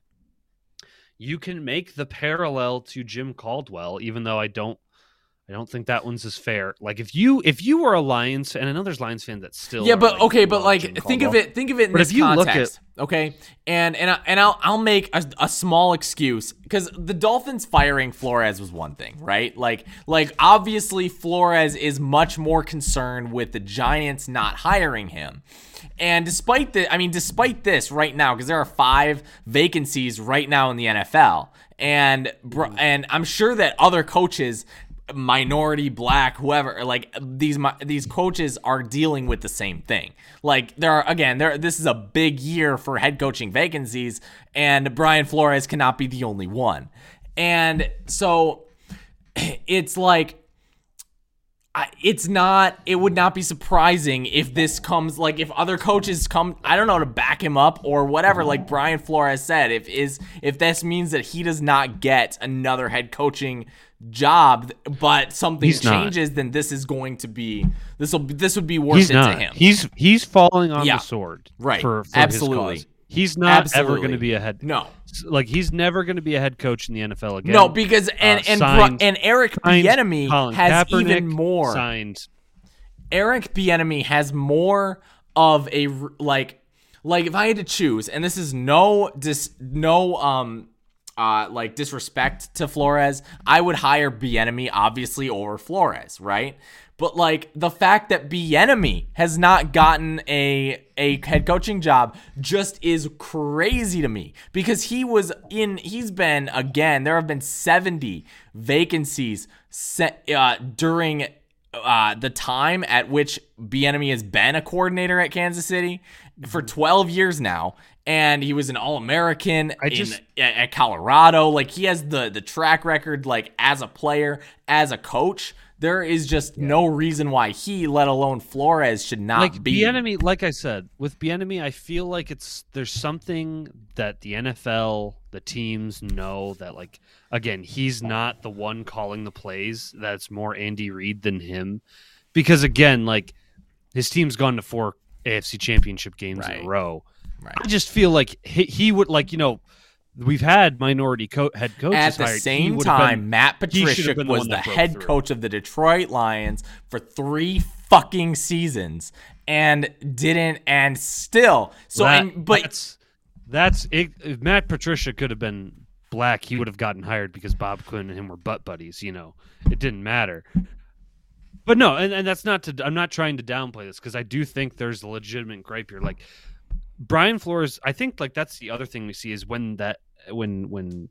you can make the parallel to Jim Caldwell, even though I don't I don't think that one's as fair. Like if you if you were a Lions and I know there's Lions fans that still yeah but like, okay but like think of it think of it in But this if you look at- okay? And and, I, and i'll i'll make a, a small excuse because the dolphins firing flores was one thing right? Like like obviously flores is much more concerned with the giants not hiring him. And despite the i mean despite this right now because there are five vacancies right now in the nfl and bro, mm. and i'm sure that other coaches minority, black, whoever, like these these coaches are dealing with the same thing. Like there are again, there this is a big year for head coaching vacancies, and Brian Flores cannot be the only one. And so it's like it's not it would not be surprising if this comes like if other coaches come I don't know to back him up or whatever like Brian Flores said if is if this means that he does not get another head coaching job but something He's not. changes then this is going to be this will this would be worth He's it not. to him He's he's falling on Yeah. the sword. Right. For, for Absolutely. His cause. He's not ever going to be a head. no Like he's never going to be a head coach in the NFL again. no because and Uh, and signed- and Eric Bieniemy has Kaepernick, even more signed. Eric Bieniemy has more of a like like if I had to choose, and this is no dis no um uh like disrespect to Flores, I would hire Bieniemy obviously over Flores, right? But like the fact that Bieniemy has not gotten a a head coaching job just is crazy to me because he was in he's been again there have been 70 vacancies set uh, during uh, the time at which Bieniemy has been a coordinator at Kansas City for 12 years now, and he was an All American I just- at, at Colorado. Like he has the the track record, like as a player, as a coach. There is just no reason why he, let alone Flores, should not like be. enemy, like I said, with the enemy, I feel like it's there's something that the NFL, the teams know that like again, he's not the one calling the plays. That's more Andy Reid than him, because again, like his team's gone to four AFC Championship games in a row. Right. I just feel like he, he would like you know. We've had minority co- head coaches At the hired. Same time, been- Matt he should have Patricia the was the head through. coach of the Detroit Lions for three fucking seasons and didn't, and still. So, That- and, but that's that's it, if Matt Patricia could have been black, he would have gotten hired because Bob Quinn and him were butt buddies. You know, it didn't matter. But no, and, and that's not to. I'm not trying to downplay this because I do think there's a legitimate gripe here. Like Brian Flores, I think like that's the other thing we see is when that when when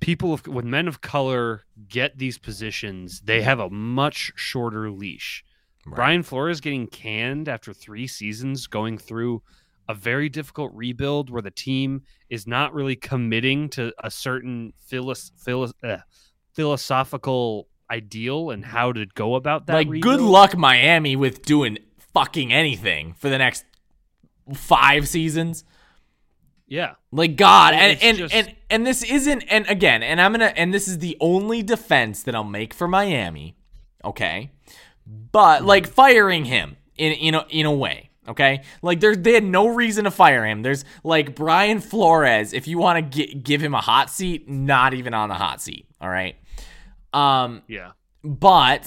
people of when men of color get these positions, they have a much shorter leash. Right. Brian Flores getting canned after three seasons, going through a very difficult rebuild where the team is not really committing to a certain philos- philos- uh, philosophical ideal and how to go about that. like, rebuild. good luck, Miami, with doing fucking anything for the next five seasons. Yeah, Like God, and and, just- and and this isn't and again, and I'm gonna and this is the only defense that I'll make for Miami, okay? But like firing him in in a, in a way, okay? Like there they had no reason to fire him. There's like Brian Flores, if you want to give him a hot seat, not even on the hot seat, all right? Um, yeah, but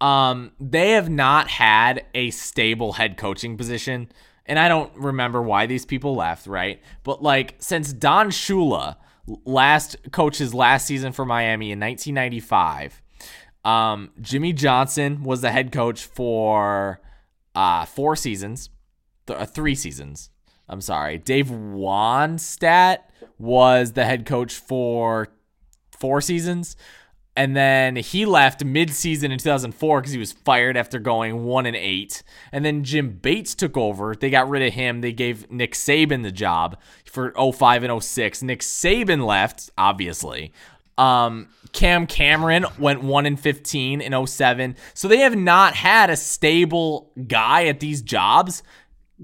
um, they have not had a stable head coaching position, and I don't remember why these people left, right? But like since Don Shula last coaches last season for Miami in 1995, um, Jimmy Johnson was the head coach for uh, four seasons, th- uh, three seasons. I'm sorry. Dave Wannstedt was the head coach for four seasons. And then he left mid-season in 2004 because he was fired after going one and eight. And then Jim Bates took over. They got rid of him. They gave Nick Saban the job for 05 and 06. Nick Saban left, obviously. Um, Cam Cameron went one and 15 in 07. So they have not had a stable guy at these jobs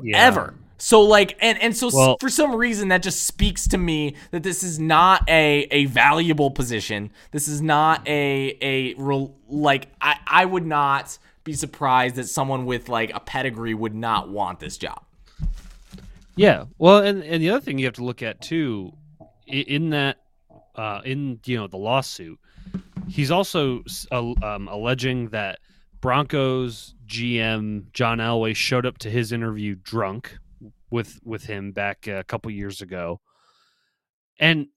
Yeah. ever. So like and and so Well- for some reason that just speaks to me that this is not a a valuable position. This is not a a real like I I would not be surprised that someone with like a pedigree would not want this job. Yeah. Well, and and the other thing you have to look at too, in that, uh, in you know the lawsuit, he's also uh, um, alleging that Broncos GM John Elway showed up to his interview drunk with with him back a couple years ago, and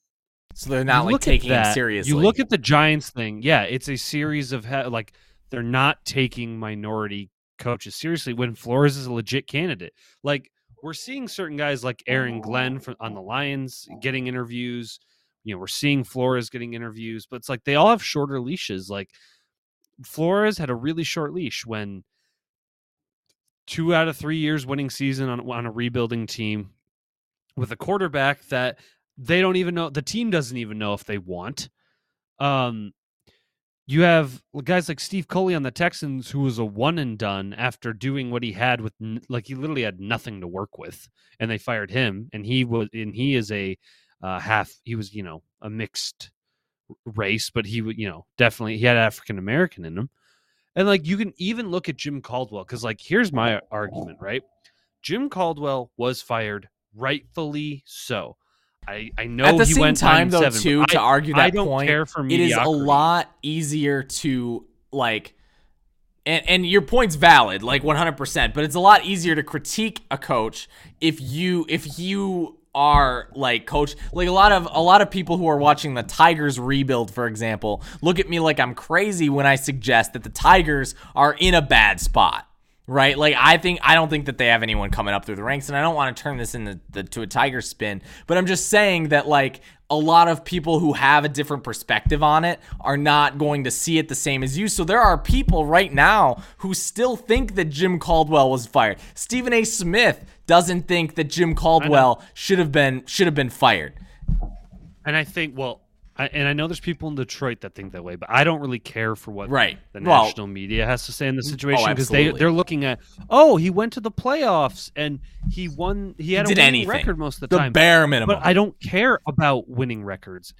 So they're not like taking that, it seriously. You look at the Giants thing. Yeah, it's a series of like they're not taking minority coaches seriously when Flores is a legit candidate. Like we're seeing certain guys like Aaron Glenn from, on the Lions getting interviews. You know, we're seeing Flores getting interviews, but it's like they all have shorter leashes. Like Flores had a really short leash when two out of three years winning season on, on a rebuilding team with a quarterback that they don't even know the team doesn't even know if they want. Um, you have guys like Steve Culley on the Texans, who was a one and done after doing what he had with, like he literally had nothing to work with, and they fired him. And he was, and he is a uh, half. He was, you know, a mixed race, but he would, you know, definitely he had African American in him. And like you can even look at Jim Caldwell because, like, here's my argument, right? Jim Caldwell was fired, rightfully so. I, I know At the same time, though, seven, too, to I, argue that I don't point, care for it is a lot easier to like and, and your point's valid like 100% but it's a lot easier to critique a coach if you if you are like coach like a lot of a lot of people who are watching the tigers rebuild for example look at me like i'm crazy when i suggest that the tigers are in a bad spot right? Like I think I don't think that they have anyone coming up through the ranks, and I don't want to turn this into the, to a tiger spin, but I'm just saying that like a lot of people who have a different perspective on it are not going to see it the same as you. So there are people right now who still think that Jim Caldwell was fired. Stephen A. Smith doesn't think that Jim Caldwell should have been should have been fired. And I think, well, I, and I know there's people in Detroit that think that way, but I don't really care for what Right. the Well- national media has to say in the situation because they they're looking at, oh, he went to the playoffs and he won. He had Did a winning anything. record most of the, The time. bare minimum. but I don't care about winning records.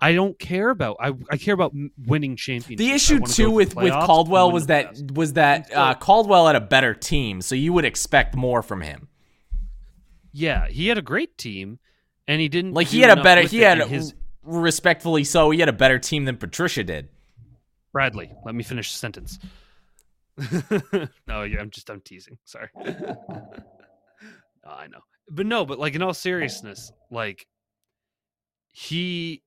I don't care about. I, I care about winning championships. The issue too with with Caldwell was that was that uh, Caldwell had a better team, so you would expect more from him. yeah, he had a great team, and he didn't Like he had a better he had his respectfully so he had a better team than Patricia did. Bradley. Let me finish the sentence. no, yeah, I'm just I'm teasing. Sorry. I know, but no, but like in all seriousness, like he,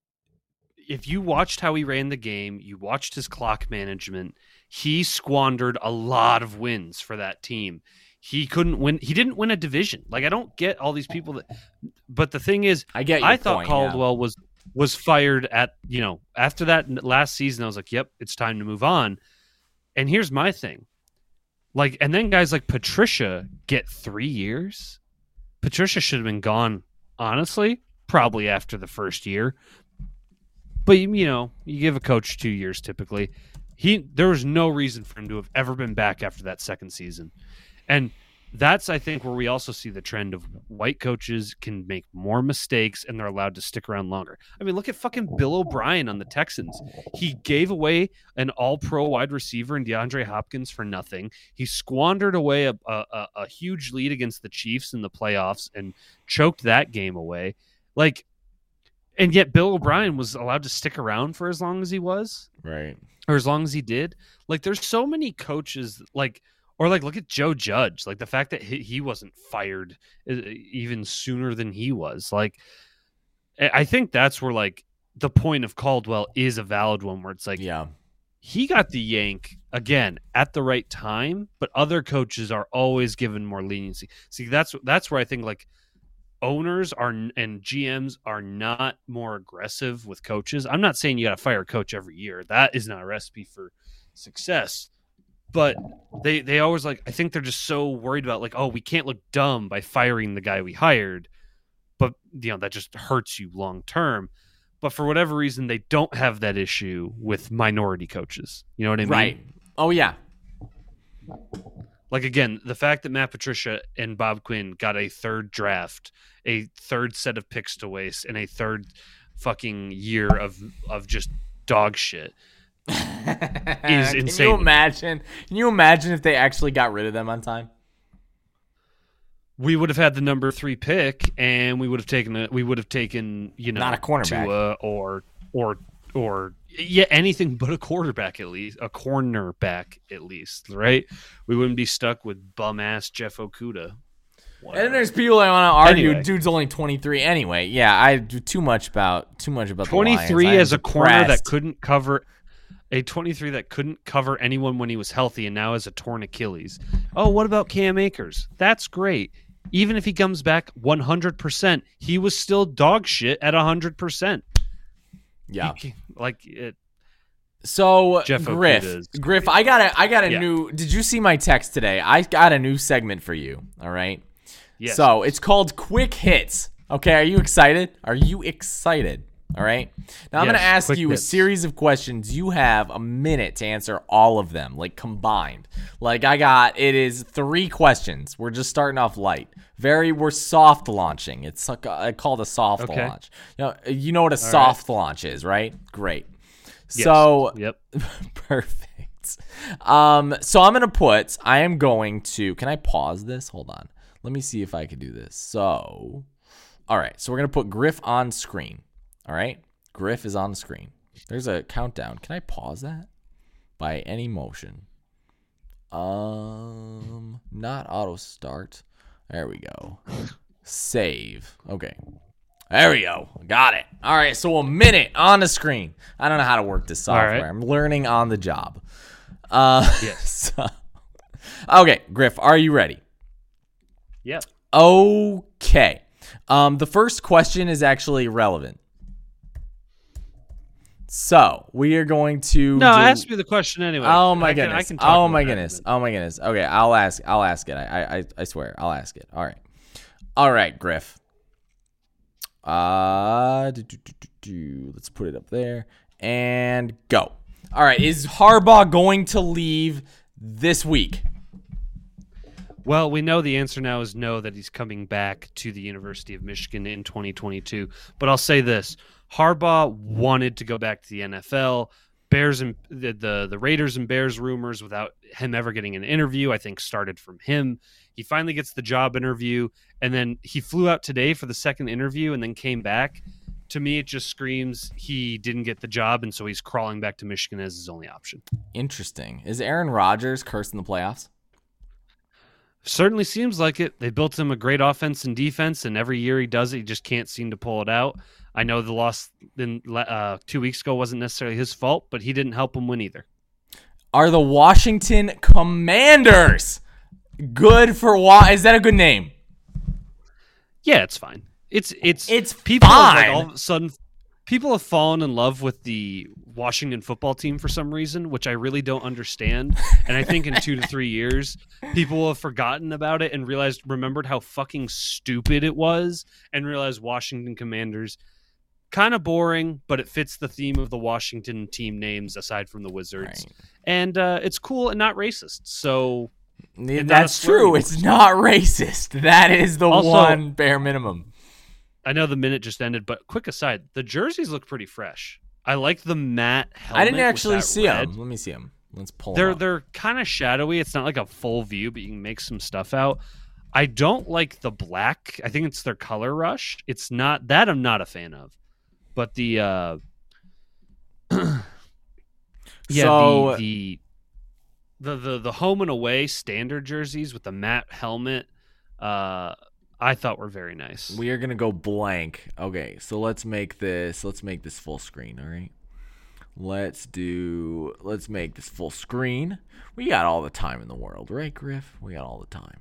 if you watched how he ran the game, you watched his clock management. He squandered a lot of wins for that team. He couldn't win. He didn't win a division. Like I don't get all these people that. But the thing is, I get I thought point, yeah. Caldwell was was fired at you know after that last season. I was like, yep, it's time to move on. And here's my thing, like, and then guys like Patricia get three years. Patricia should have been gone, honestly, probably after the first year. But you know, you give a coach two years typically. He there was no reason for him to have ever been back after that second season, and that's I think where we also see the trend of white coaches can make more mistakes and they're allowed to stick around longer. I mean, look at fucking Bill O'Brien on the Texans. He gave away an all-pro wide receiver in DeAndre Hopkins for nothing. He squandered away a, a, a- a huge lead against the Chiefs in the playoffs and choked that game away. Like, and yet Bill O'Brien was allowed to stick around for as long as he was Right. or as long as he did. Like, there's so many coaches, like, or like, look at Joe Judge. Like, the fact that he, he wasn't fired even sooner than he was. Like, I I think that's where, like, the point of Caldwell is a valid one where it's like, Yeah. he got the yank again at the right time, but other coaches are always given more leniency. See, that's that's where I think like owners are and GMs are not more aggressive with coaches. I'm not saying you got to fire a coach every year. That is not a recipe for success. But they they always like I think they're just so worried about like oh we can't look dumb by firing the guy we hired, but you know that just hurts you long term. But for whatever reason, they don't have that issue with minority coaches. You know what I mean? Right. Oh yeah. Like again, the fact that Matt Patricia and Bob Quinn got a third draft, a third set of picks to waste, and a third fucking year of of just dog shit. is Can insane. you imagine? Can you imagine if they actually got rid of them on time? We would have had the number three pick, and we would have taken a, we would have taken you know Not a cornerback. Tua or or or yeah anything but a quarterback at least a cornerback at least right. We wouldn't be stuck with bum ass Jeff Okudah. And then there's people that want to argue, Anyway. dude's only 23 anyway. Yeah, I do too much about too much about the Lions. 23 I as a corner that couldn't cover a 23 that couldn't cover anyone when he was healthy and now has a torn Achilles. Oh, what about Cam Akers? That's great. Even if he comes back 100%, he was still dog shit at 100%. Yeah. He like it. So Jeff Griff, Griff, I got a I got a Yeah. new. Did you see my text today? I got a new segment for you. All right. Yes. So it's called Quick Hits. Okay, are you excited? Are you excited? All right. Now I'm Yes, gonna ask you a series of questions. You have a minute to answer all of them, like combined. Like I got it is three questions. We're just starting off light. Very we're soft launching. It's like a, I called a soft Okay. launch. You know, you know what a soft launch is, right? Great. Yes. So Yep. Perfect. Um, so I'm gonna put. I am going to. Can I pause this? Hold on. Let me see if I can do this. So, all right. So we're gonna put Griff on screen. All right. Griff is on the screen. There's a countdown. Can I pause that by any motion? Um, not auto start. There we go. Save. Okay. There we go. Got it. All right. So a minute on the screen. I don't know how to work this software. right. I'm learning on the job. Uh, Yes. so- okay, Griff, are you ready? Yep. Okay. Um, the first question is actually relevant. So we are going to. No, do- ask me the question anyway. Oh my I can- I goodness! can talk oh my that in a goodness! Oh my goodness! Okay, I'll ask. I'll ask it. I, I, I- I swear, I'll ask it. All right, all right, Griff. Uh, do, do, do. let's put it up there and go. All right, is Harbaugh going to leave this week? Well, we know the answer now is no, that he's coming back to the University of Michigan in 2022. But I'll say this Harbaugh wanted to go back to the NFL. Bears and the, the, the Raiders and Bears rumors without him ever getting an interview, I think started from him. He finally gets the job interview, and then he flew out today for the second interview and then came back. To me, it just screams he didn't get the job, and so he's crawling back to Michigan as his only option. Interesting. Is Aaron Rodgers cursed in the playoffs? Certainly seems like it. They built him a great offense and defense, and every year he does it, he just can't seem to pull it out. I know the loss in uh, two weeks ago wasn't necessarily his fault, but he didn't help him win either. Are the Washington Commanders good for wa? Is that a good name? Yeah, it's fine. It's it's It's people have, like, all of a sudden people have fallen in love with the Washington football team for some reason, which I really don't understand. And I think in two to three years, people will have forgotten about it and realized remembered how fucking stupid it was and realized Washington Commanders kind of boring, but it fits the theme of the Washington team names aside from the Wizards. Right. And uh, it's cool and not racist. So Yeah, That's true. It's not racist. That is the Also- one bare minimum. I know the minute just ended, but quick aside, the jerseys look pretty fresh. I like the matte helmet. I didn't actually see red. them. Let me see them. Let's pull They're them. they're kind of shadowy. It's not like a full view, but you can make some stuff out. I don't like the black. I think it's their color rush. It's not that I'm not a fan of. But the uh yeah, So- the, the the the the home and away standard jerseys with the matte helmet uh I thought were very nice. We are gonna go blank. Okay, so let's make this. Let's make this full screen. All right. Let's do. Let's make this full screen. We got all the time in the world, right, Griff? We got all the time.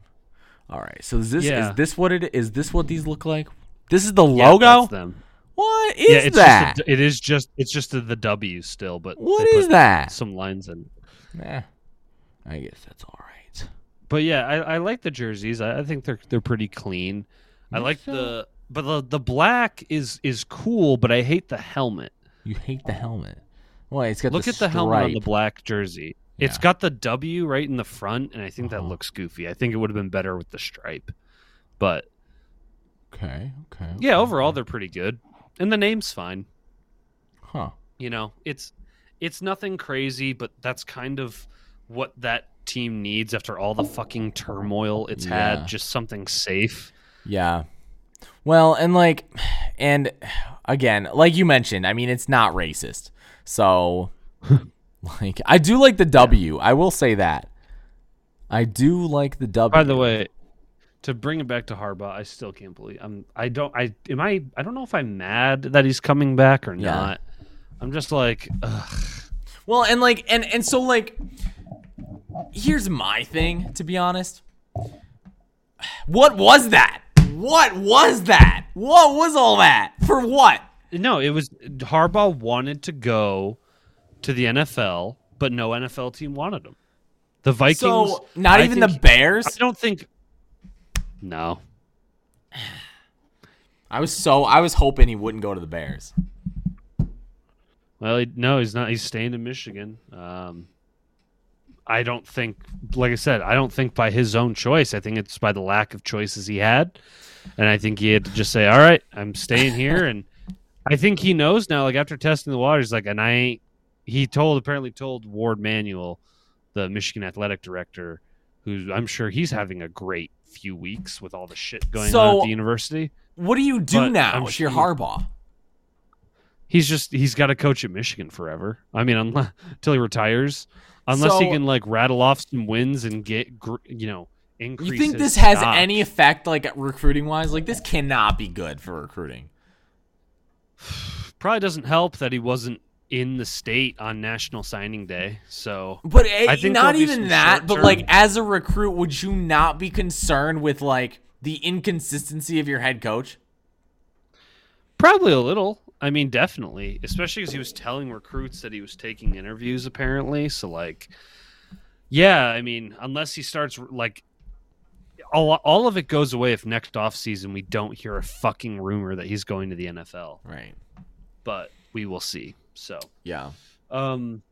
All right. So is this Yeah. is this what it is? This what these look like? This is the Yeah, logo. that's them. What is yeah, it's that? Just a, it is just it's just the, the W still, but what they is put that? Some lines in. Eh, I guess that's all right. But yeah, I, I like the jerseys. I, I think they're they're pretty clean. I You like so? the but the the black is is cool, but I hate the helmet. You hate the helmet. Well, it's got Look the at the helmet on the black jersey. It's got the W right in the front, and I think that Uh-huh. looks goofy. I think it would have been better with the stripe. But Okay. Okay. yeah, overall okay. they're pretty good, and the name's fine. Huh. You know, it's it's nothing crazy, but that's kind of what that team needs after all the fucking turmoil it's Yeah. had. Just something safe. Yeah. Well, and like, and again, like you mentioned, I mean, it's not racist. So, like, I do like the W. I will say that. I do like the W. By the way, to bring it back to Harbaugh, I still can't believe I'm. I don't. I am. I. I don't know if I'm mad that he's coming back or Yeah. not. I'm just like, ugh. Well, and like, and and so like, here's my thing. To be honest, what was that? What was that? What was all that? For what? no, it was Harbaugh wanted to go to the NFL, but no NFL team wanted him. The Vikings. So not I even the Bears. I don't think. No, I was so I was hoping he wouldn't go to the Bears. well, he, no, he's not. He's staying in Michigan. Um, I don't think, like I said, I don't think by his own choice. I think it's by the lack of choices he had, and I think he had to just say, "All right, I'm staying here." and I think he knows now. Like after testing the waters, like, and I ain't. He told apparently told Warde Manuel, the Michigan athletic director, who I'm sure he's having a great few weeks with all the shit going on at the university. What do you do But now I'm if you're sure- Harbaugh? He's just he's got to coach at Michigan forever. I mean, unless, until he retires, unless he can like rattle off some wins and get you know increase. You think this has stock. any effect, like recruiting wise? Like this cannot be good for recruiting. Probably doesn't help that he wasn't in the state on National Signing Day. So But eh, I think not even that. But short-term- like as a recruit, would you not be concerned with like the inconsistency of your head coach? probably a little. I mean, definitely, especially because he was telling recruits that he was taking interviews apparently. So like, yeah, I mean, unless he starts like. All, all of it goes away if next offseason we don't hear a fucking rumor that he's going to the NFL. Right. but we will see. So, Yeah. um,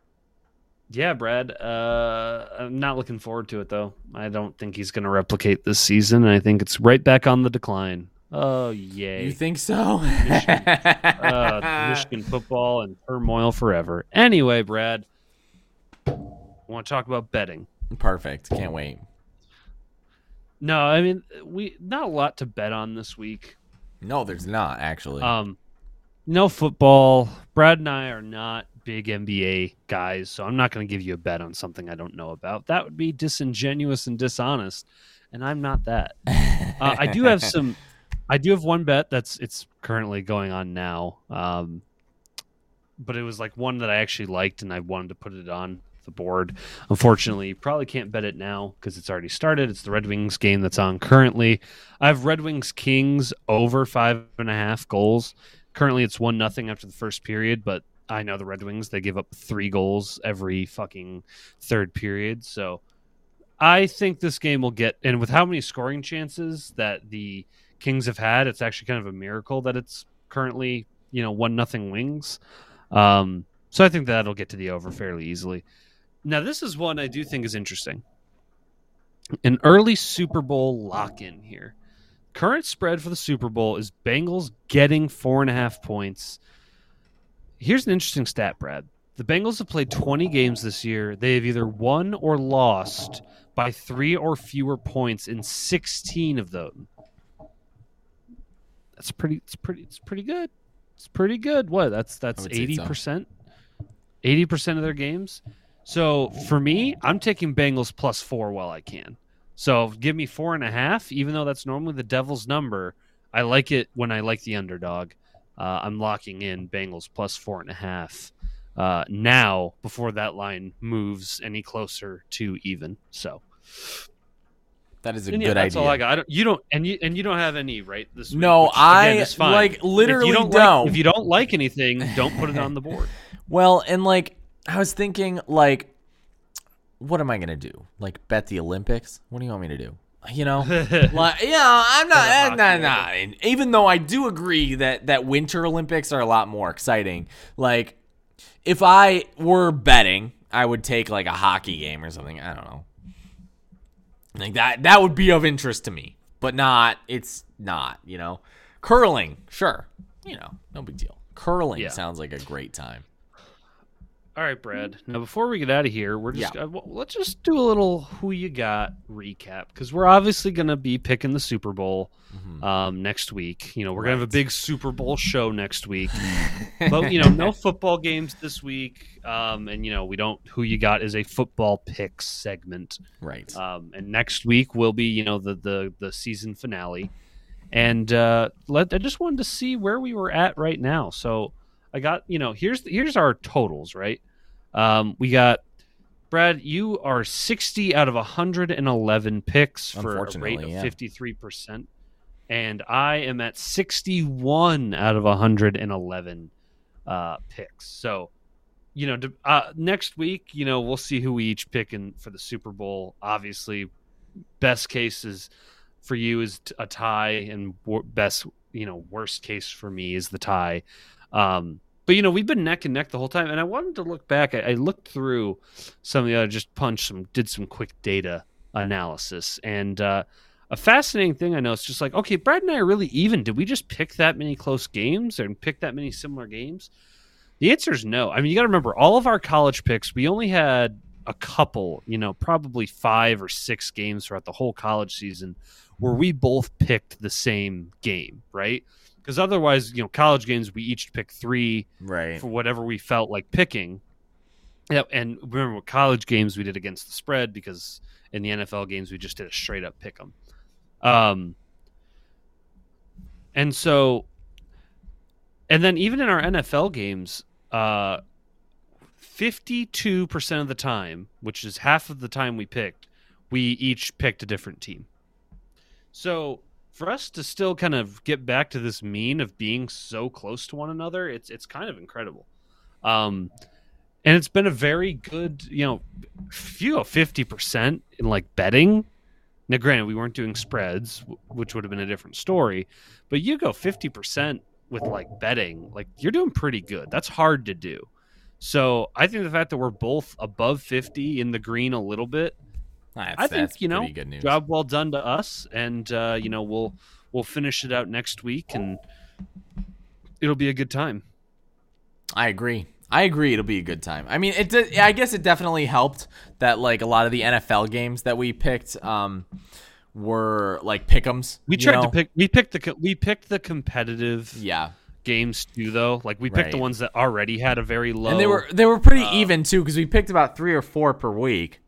yeah, Brad. Uh, I'm not looking forward to it though. I don't think he's going to replicate this season. and I think it's right back on the decline. Oh yay! You think so? uh, Michigan football and turmoil forever. Anyway, Brad, want to talk about betting? Perfect. Can't wait. No, I mean we not a lot to bet on this week. No, there's not actually. Um, no football. Brad and I are not big NBA guys, so I'm not going to give you a bet on something I don't know about. That would be disingenuous and dishonest, and I'm not that. Uh, I do have some. I do have one bet that's it's currently going on now. Um, but it was like one that I actually liked, and I wanted to put it on the board. Unfortunately, you probably can't bet it now because it's already started. It's the Red Wings game that's on currently. I have Red Wings Kings over five and a half goals. Currently, it's one nothing after the first period, but I know the Red Wings they give up three goals every fucking third period. So I think this game will get and with how many scoring chances that the Kings have had, it's actually kind of a miracle that it's currently you know one nothing Wings. Um, so I think that'll get to the over fairly easily. Now this is one I do think is interesting. An early Super Bowl lock in here. Current spread for the Super Bowl is Bengals getting four and a half points. Here's an interesting stat, Brad. The Bengals have played 20 games this year. They have either won or lost by three or fewer points in 16 of them. That's pretty. It's pretty. It's pretty good. It's pretty good. What? That's that's 80 percent. Eighty percent of their games. So for me, I'm taking Bengals plus four while I can. So give me four and a half, even though that's normally the devil's number. I like it when I like the underdog. Uh, I'm locking in Bengals plus four and a half uh, now before that line moves any closer to even. So that is a and yeah, good that's idea. all I got. I don't, you don't, and you and you don't have any right this week. No, which, I, again, fine. like, If literally you don't. don't. Like, if you don't like anything, don't put it on the board. Well, and like I was thinking, like, what am I gonna do? Like bet the Olympics? What do you want me to do? You know, like yeah, I'm not, I'm eh, not, not. Even though I do agree that that Winter Olympics are a lot more exciting. Like, if I were betting, I would take like a hockey game or something. I don't know. Like that, that would be of interest to me, but not. It's not. You know, curling, sure. You know, no big deal. Curling Yeah. sounds like a great time. All right, Brad. Now, before we get out of here, we're just Yeah. uh, well, let's just do a little who you got recap because we're obviously going to be picking the Super Bowl um, next week. You know, we're going to have a Mm-hmm. Big Super Bowl show next week, but you know, no football games this week. Um, and you know, we don't. Who you got is a football pick segment. Right. Um, and next week will be, you know, the the the season finale. And uh, let I just wanted to see where we were at right now. So I got, you know, here's here's our totals, right? Um, we got Brad. You are sixty out of hundred and eleven picks for a rate of fifty three percent. and I am at 61 out of 111 uh, picks. So, you know, uh, next week, you know, we'll see who we each pick in for the Super Bowl. Obviously, best case is for you is a tie, and best, you know, worst case for me is the tie. Um, but you know, we've been neck and neck the whole time, and I wanted to look back. I, I looked through some of the other, just punched some, did some quick data analysis, and uh, a fascinating thing I know is just like, okay, Brad and I are really even. Did we just pick that many close games and pick that many similar games? The answer is no. I mean, you got to remember all of our college picks. We only had a couple, you know, probably five or six games throughout the whole college season where we both picked the same game, right? Because otherwise, you know, college games we each pick three Right. for whatever we felt like picking. Yeah, and remember with college games we did against the spread because in the NFL games we just did a straight up pick 'em. Um, and so, and then even in our NFL games, uh, fifty-two percent of the time, which is half of the time we picked, we each picked a different team. So for us to still kind of get back to this mean of being so close to one another, it's it's kind of incredible. Um, and it's been a very good, you know, go fifty percent in like betting. Now, granted, we weren't doing spreads, which would have been a different story, but you go fifty percent with like betting, like you're doing pretty good. That's hard to do. So I think the fact that we're both above fifty in the green a little bit, That's, I think you know, pretty good news. job well done to us, and uh, you know we'll we'll finish it out next week, and it'll be a good time. I agree. I agree. It'll be a good time. I mean, it. Did, I guess it definitely helped that like a lot of the NFL games that we picked um, were like pick'ems. We tried know? to pick. We picked the we picked the competitive Yeah, games too, though. Like we picked the ones that already had a very low. and they were they were pretty uh, even too because we picked about three or four per week.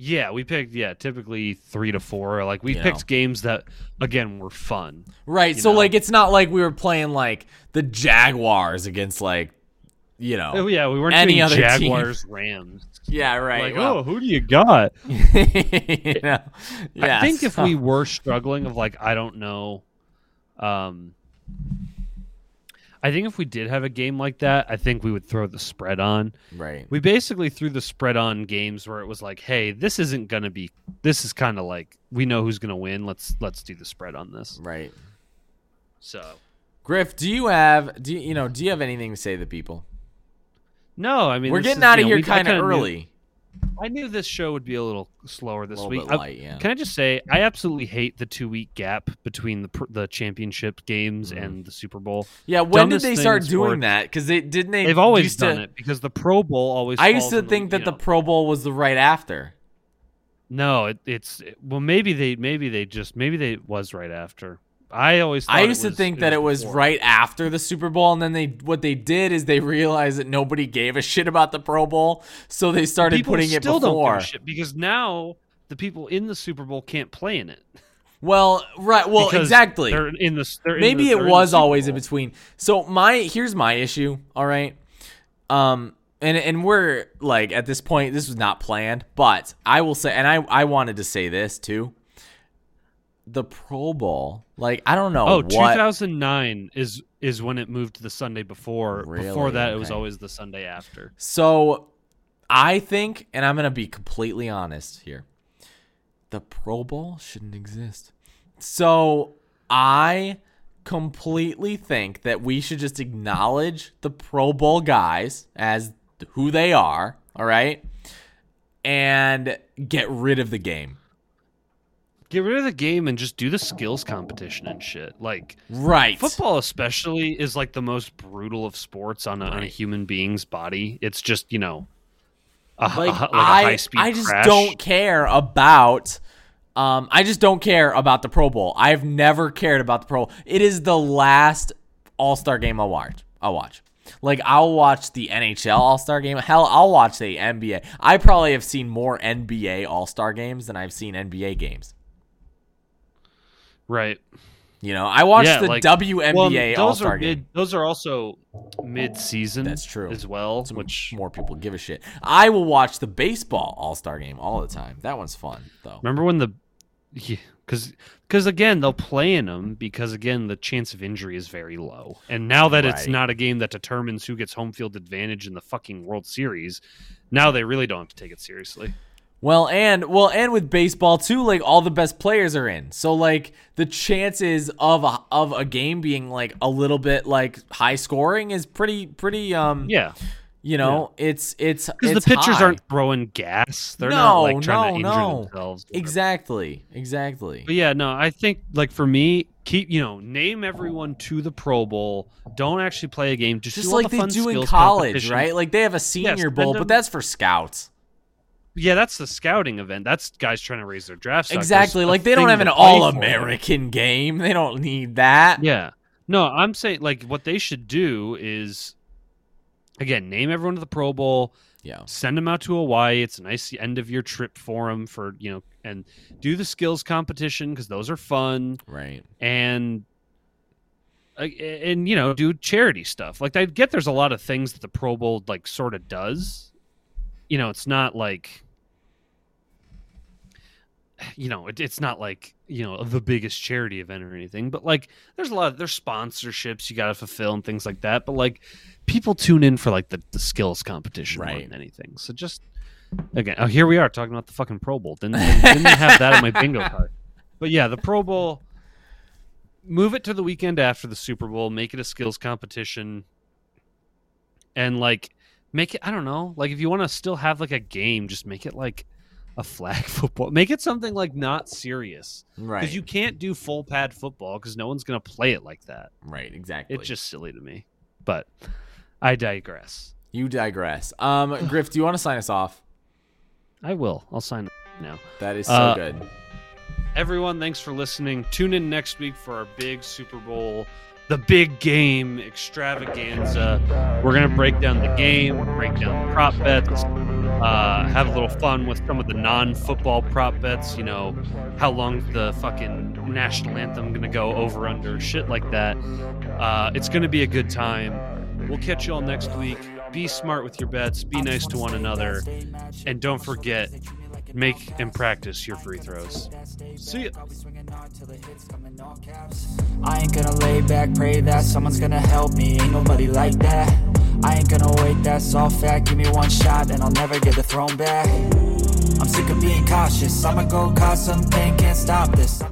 Yeah, we picked yeah, typically three to four. Like we You picked know. games that again were fun. Right. So know. like it's not like we were playing like the Jaguars against like you know. Oh yeah, we weren't Any other team. Jaguars Rams. Yeah. Right. Like well, oh, who do you got? you know, yeah, I think if we were struggling of like I don't know, um, I think if we did have a game like that, I think we would throw the spread on. right. We basically threw the spread on games where it was like, hey, this isn't gonna be. This is kind of like we know who's gonna win. Let's let's do the spread on this. Right. So Griff, do you have do you, you know do you have anything to say to the people? no, I mean We're getting is, out you of know, here kind of early. I knew this show would be a little slower this little week. light, yeah. Can I just say I absolutely hate the two week gap between the the championship games Mhm. and the Super Bowl. Yeah, when did they start doing for- that? Because they didn't they. They've always done to, it because the Pro Bowl always. I used to in the- think that you the Pro Bowl was the right after. no, it, it's well maybe they maybe they just maybe they was right after. I always thought I it used to was- think that it was right after the Super Bowl, and then they what they did is they realized that nobody gave a shit about the Pro Bowl, so they started People putting it before. give a shit because now the people in the Super Bowl can't play in it. Well, right, well, Because exactly. They're in the. They're in Maybe the- it in the was Super always in between. So my here's my issue. All right, um, and and we're like at this point, this was not planned, but I will say, and I I wanted to say this too. The Pro Bowl, like I don't know Oh, what 2009 is is when it moved to the Sunday before. Before Really? that, it was always the Sunday after. So I think, and I'm gonna be completely honest here, the Pro Bowl shouldn't exist. So I completely think that we should just acknowledge the Pro Bowl guys as who they are, all right? And get rid of the game. Get rid of the game and just do the skills competition and shit. Like Right. football, especially, is like the most brutal of sports on a, on a human being's body. It's just you know, a, like, a, like I, high speed. I just don't care about um I just don't care about the Pro Bowl. I've never cared about the Pro Bowl. It is the last All-Star game I'll watch. I'll watch. Like I'll watch the NHL All-Star game. Hell, I'll watch the NBA. I probably have seen more NBA All-Star games than I've seen NBA games. Right. You know, I watched Yeah, the like- WNBA Well, those All-Star are game. mid. Those are also mid-season. That's true. as well. Some Which more people give a shit. I will watch the baseball All-Star game all the time. That one's fun though. remember when the yeah, because because again they'll play in them because again the chance of injury is very low. And now that it's not a game that determines who gets home field advantage in the fucking World Series, now they really don't have to take it seriously. Well, and well, and with baseball too, like all the best players are in. So like the chances of a, of a game being like a little bit like high scoring is pretty pretty um Yeah, you know, it's it's because the pitchers high. aren't throwing gas; they're No, not like trying to injure no. themselves. Exactly. Exactly. But yeah, no, I think like for me, keep you know, name everyone to the Pro Bowl. Don't actually play a game. Just, Just like the they do in college, right? Like they have a senior bowl, but that's for scouts. Yeah, that's the scouting event. That's guys trying to raise their draft stock. Exactly. a Like they don't have an all American game. They don't need that. Yeah. No, I'm saying like what they should do is again name everyone to the Pro Bowl. Yeah. Send them out to Hawaii. It's a nice end of year trip for them for you know, and do the skills competition because those are fun. Right. and uh, and you know do charity stuff like i get there's a lot of things that the pro bowl like sort of does you know it's not like you know it, it's not like you know the biggest charity event or anything but like there's a lot of there's sponsorships you got to fulfill and things like that but like people tune in for like the, the skills competition more Right. than anything so just again oh here we are talking about the fucking pro bowl didn't, didn't have that on my bingo card but yeah the pro bowl move it to the weekend after the Super Bowl, make it a skills competition, and like make it. I don't know, like if you want to still have like a game, just make it like a flag football. Make it something like not serious Right. because you can't do full pad football because no one's gonna play it like that. right. Exactly. It's just silly to me. But I digress. you digress. Um, Griff, do you want to sign us off? I will. I'll sign now. That is so Uh, good. Everyone, thanks for listening. Tune in next week for our big Super Bowl, the big game extravaganza. We're going to break down the game, break down the prop bets, uh, have a little fun with some of the non football prop bets. You know, how long the fucking national anthem to go over under, shit like that. Uh, it's to be a good time. We'll catch you all next week. Be smart with your bets, be nice to one another, and don't forget make and practice your free throws. See ya. I ain't gonna lay back, pray that someone's gonna help me. Ain't nobody like that. I ain't gonna wait, that's all fact. Give me one shot and I'll never get the throne back. I'm sick of being cautious. I'ma go cause something, can't stop this.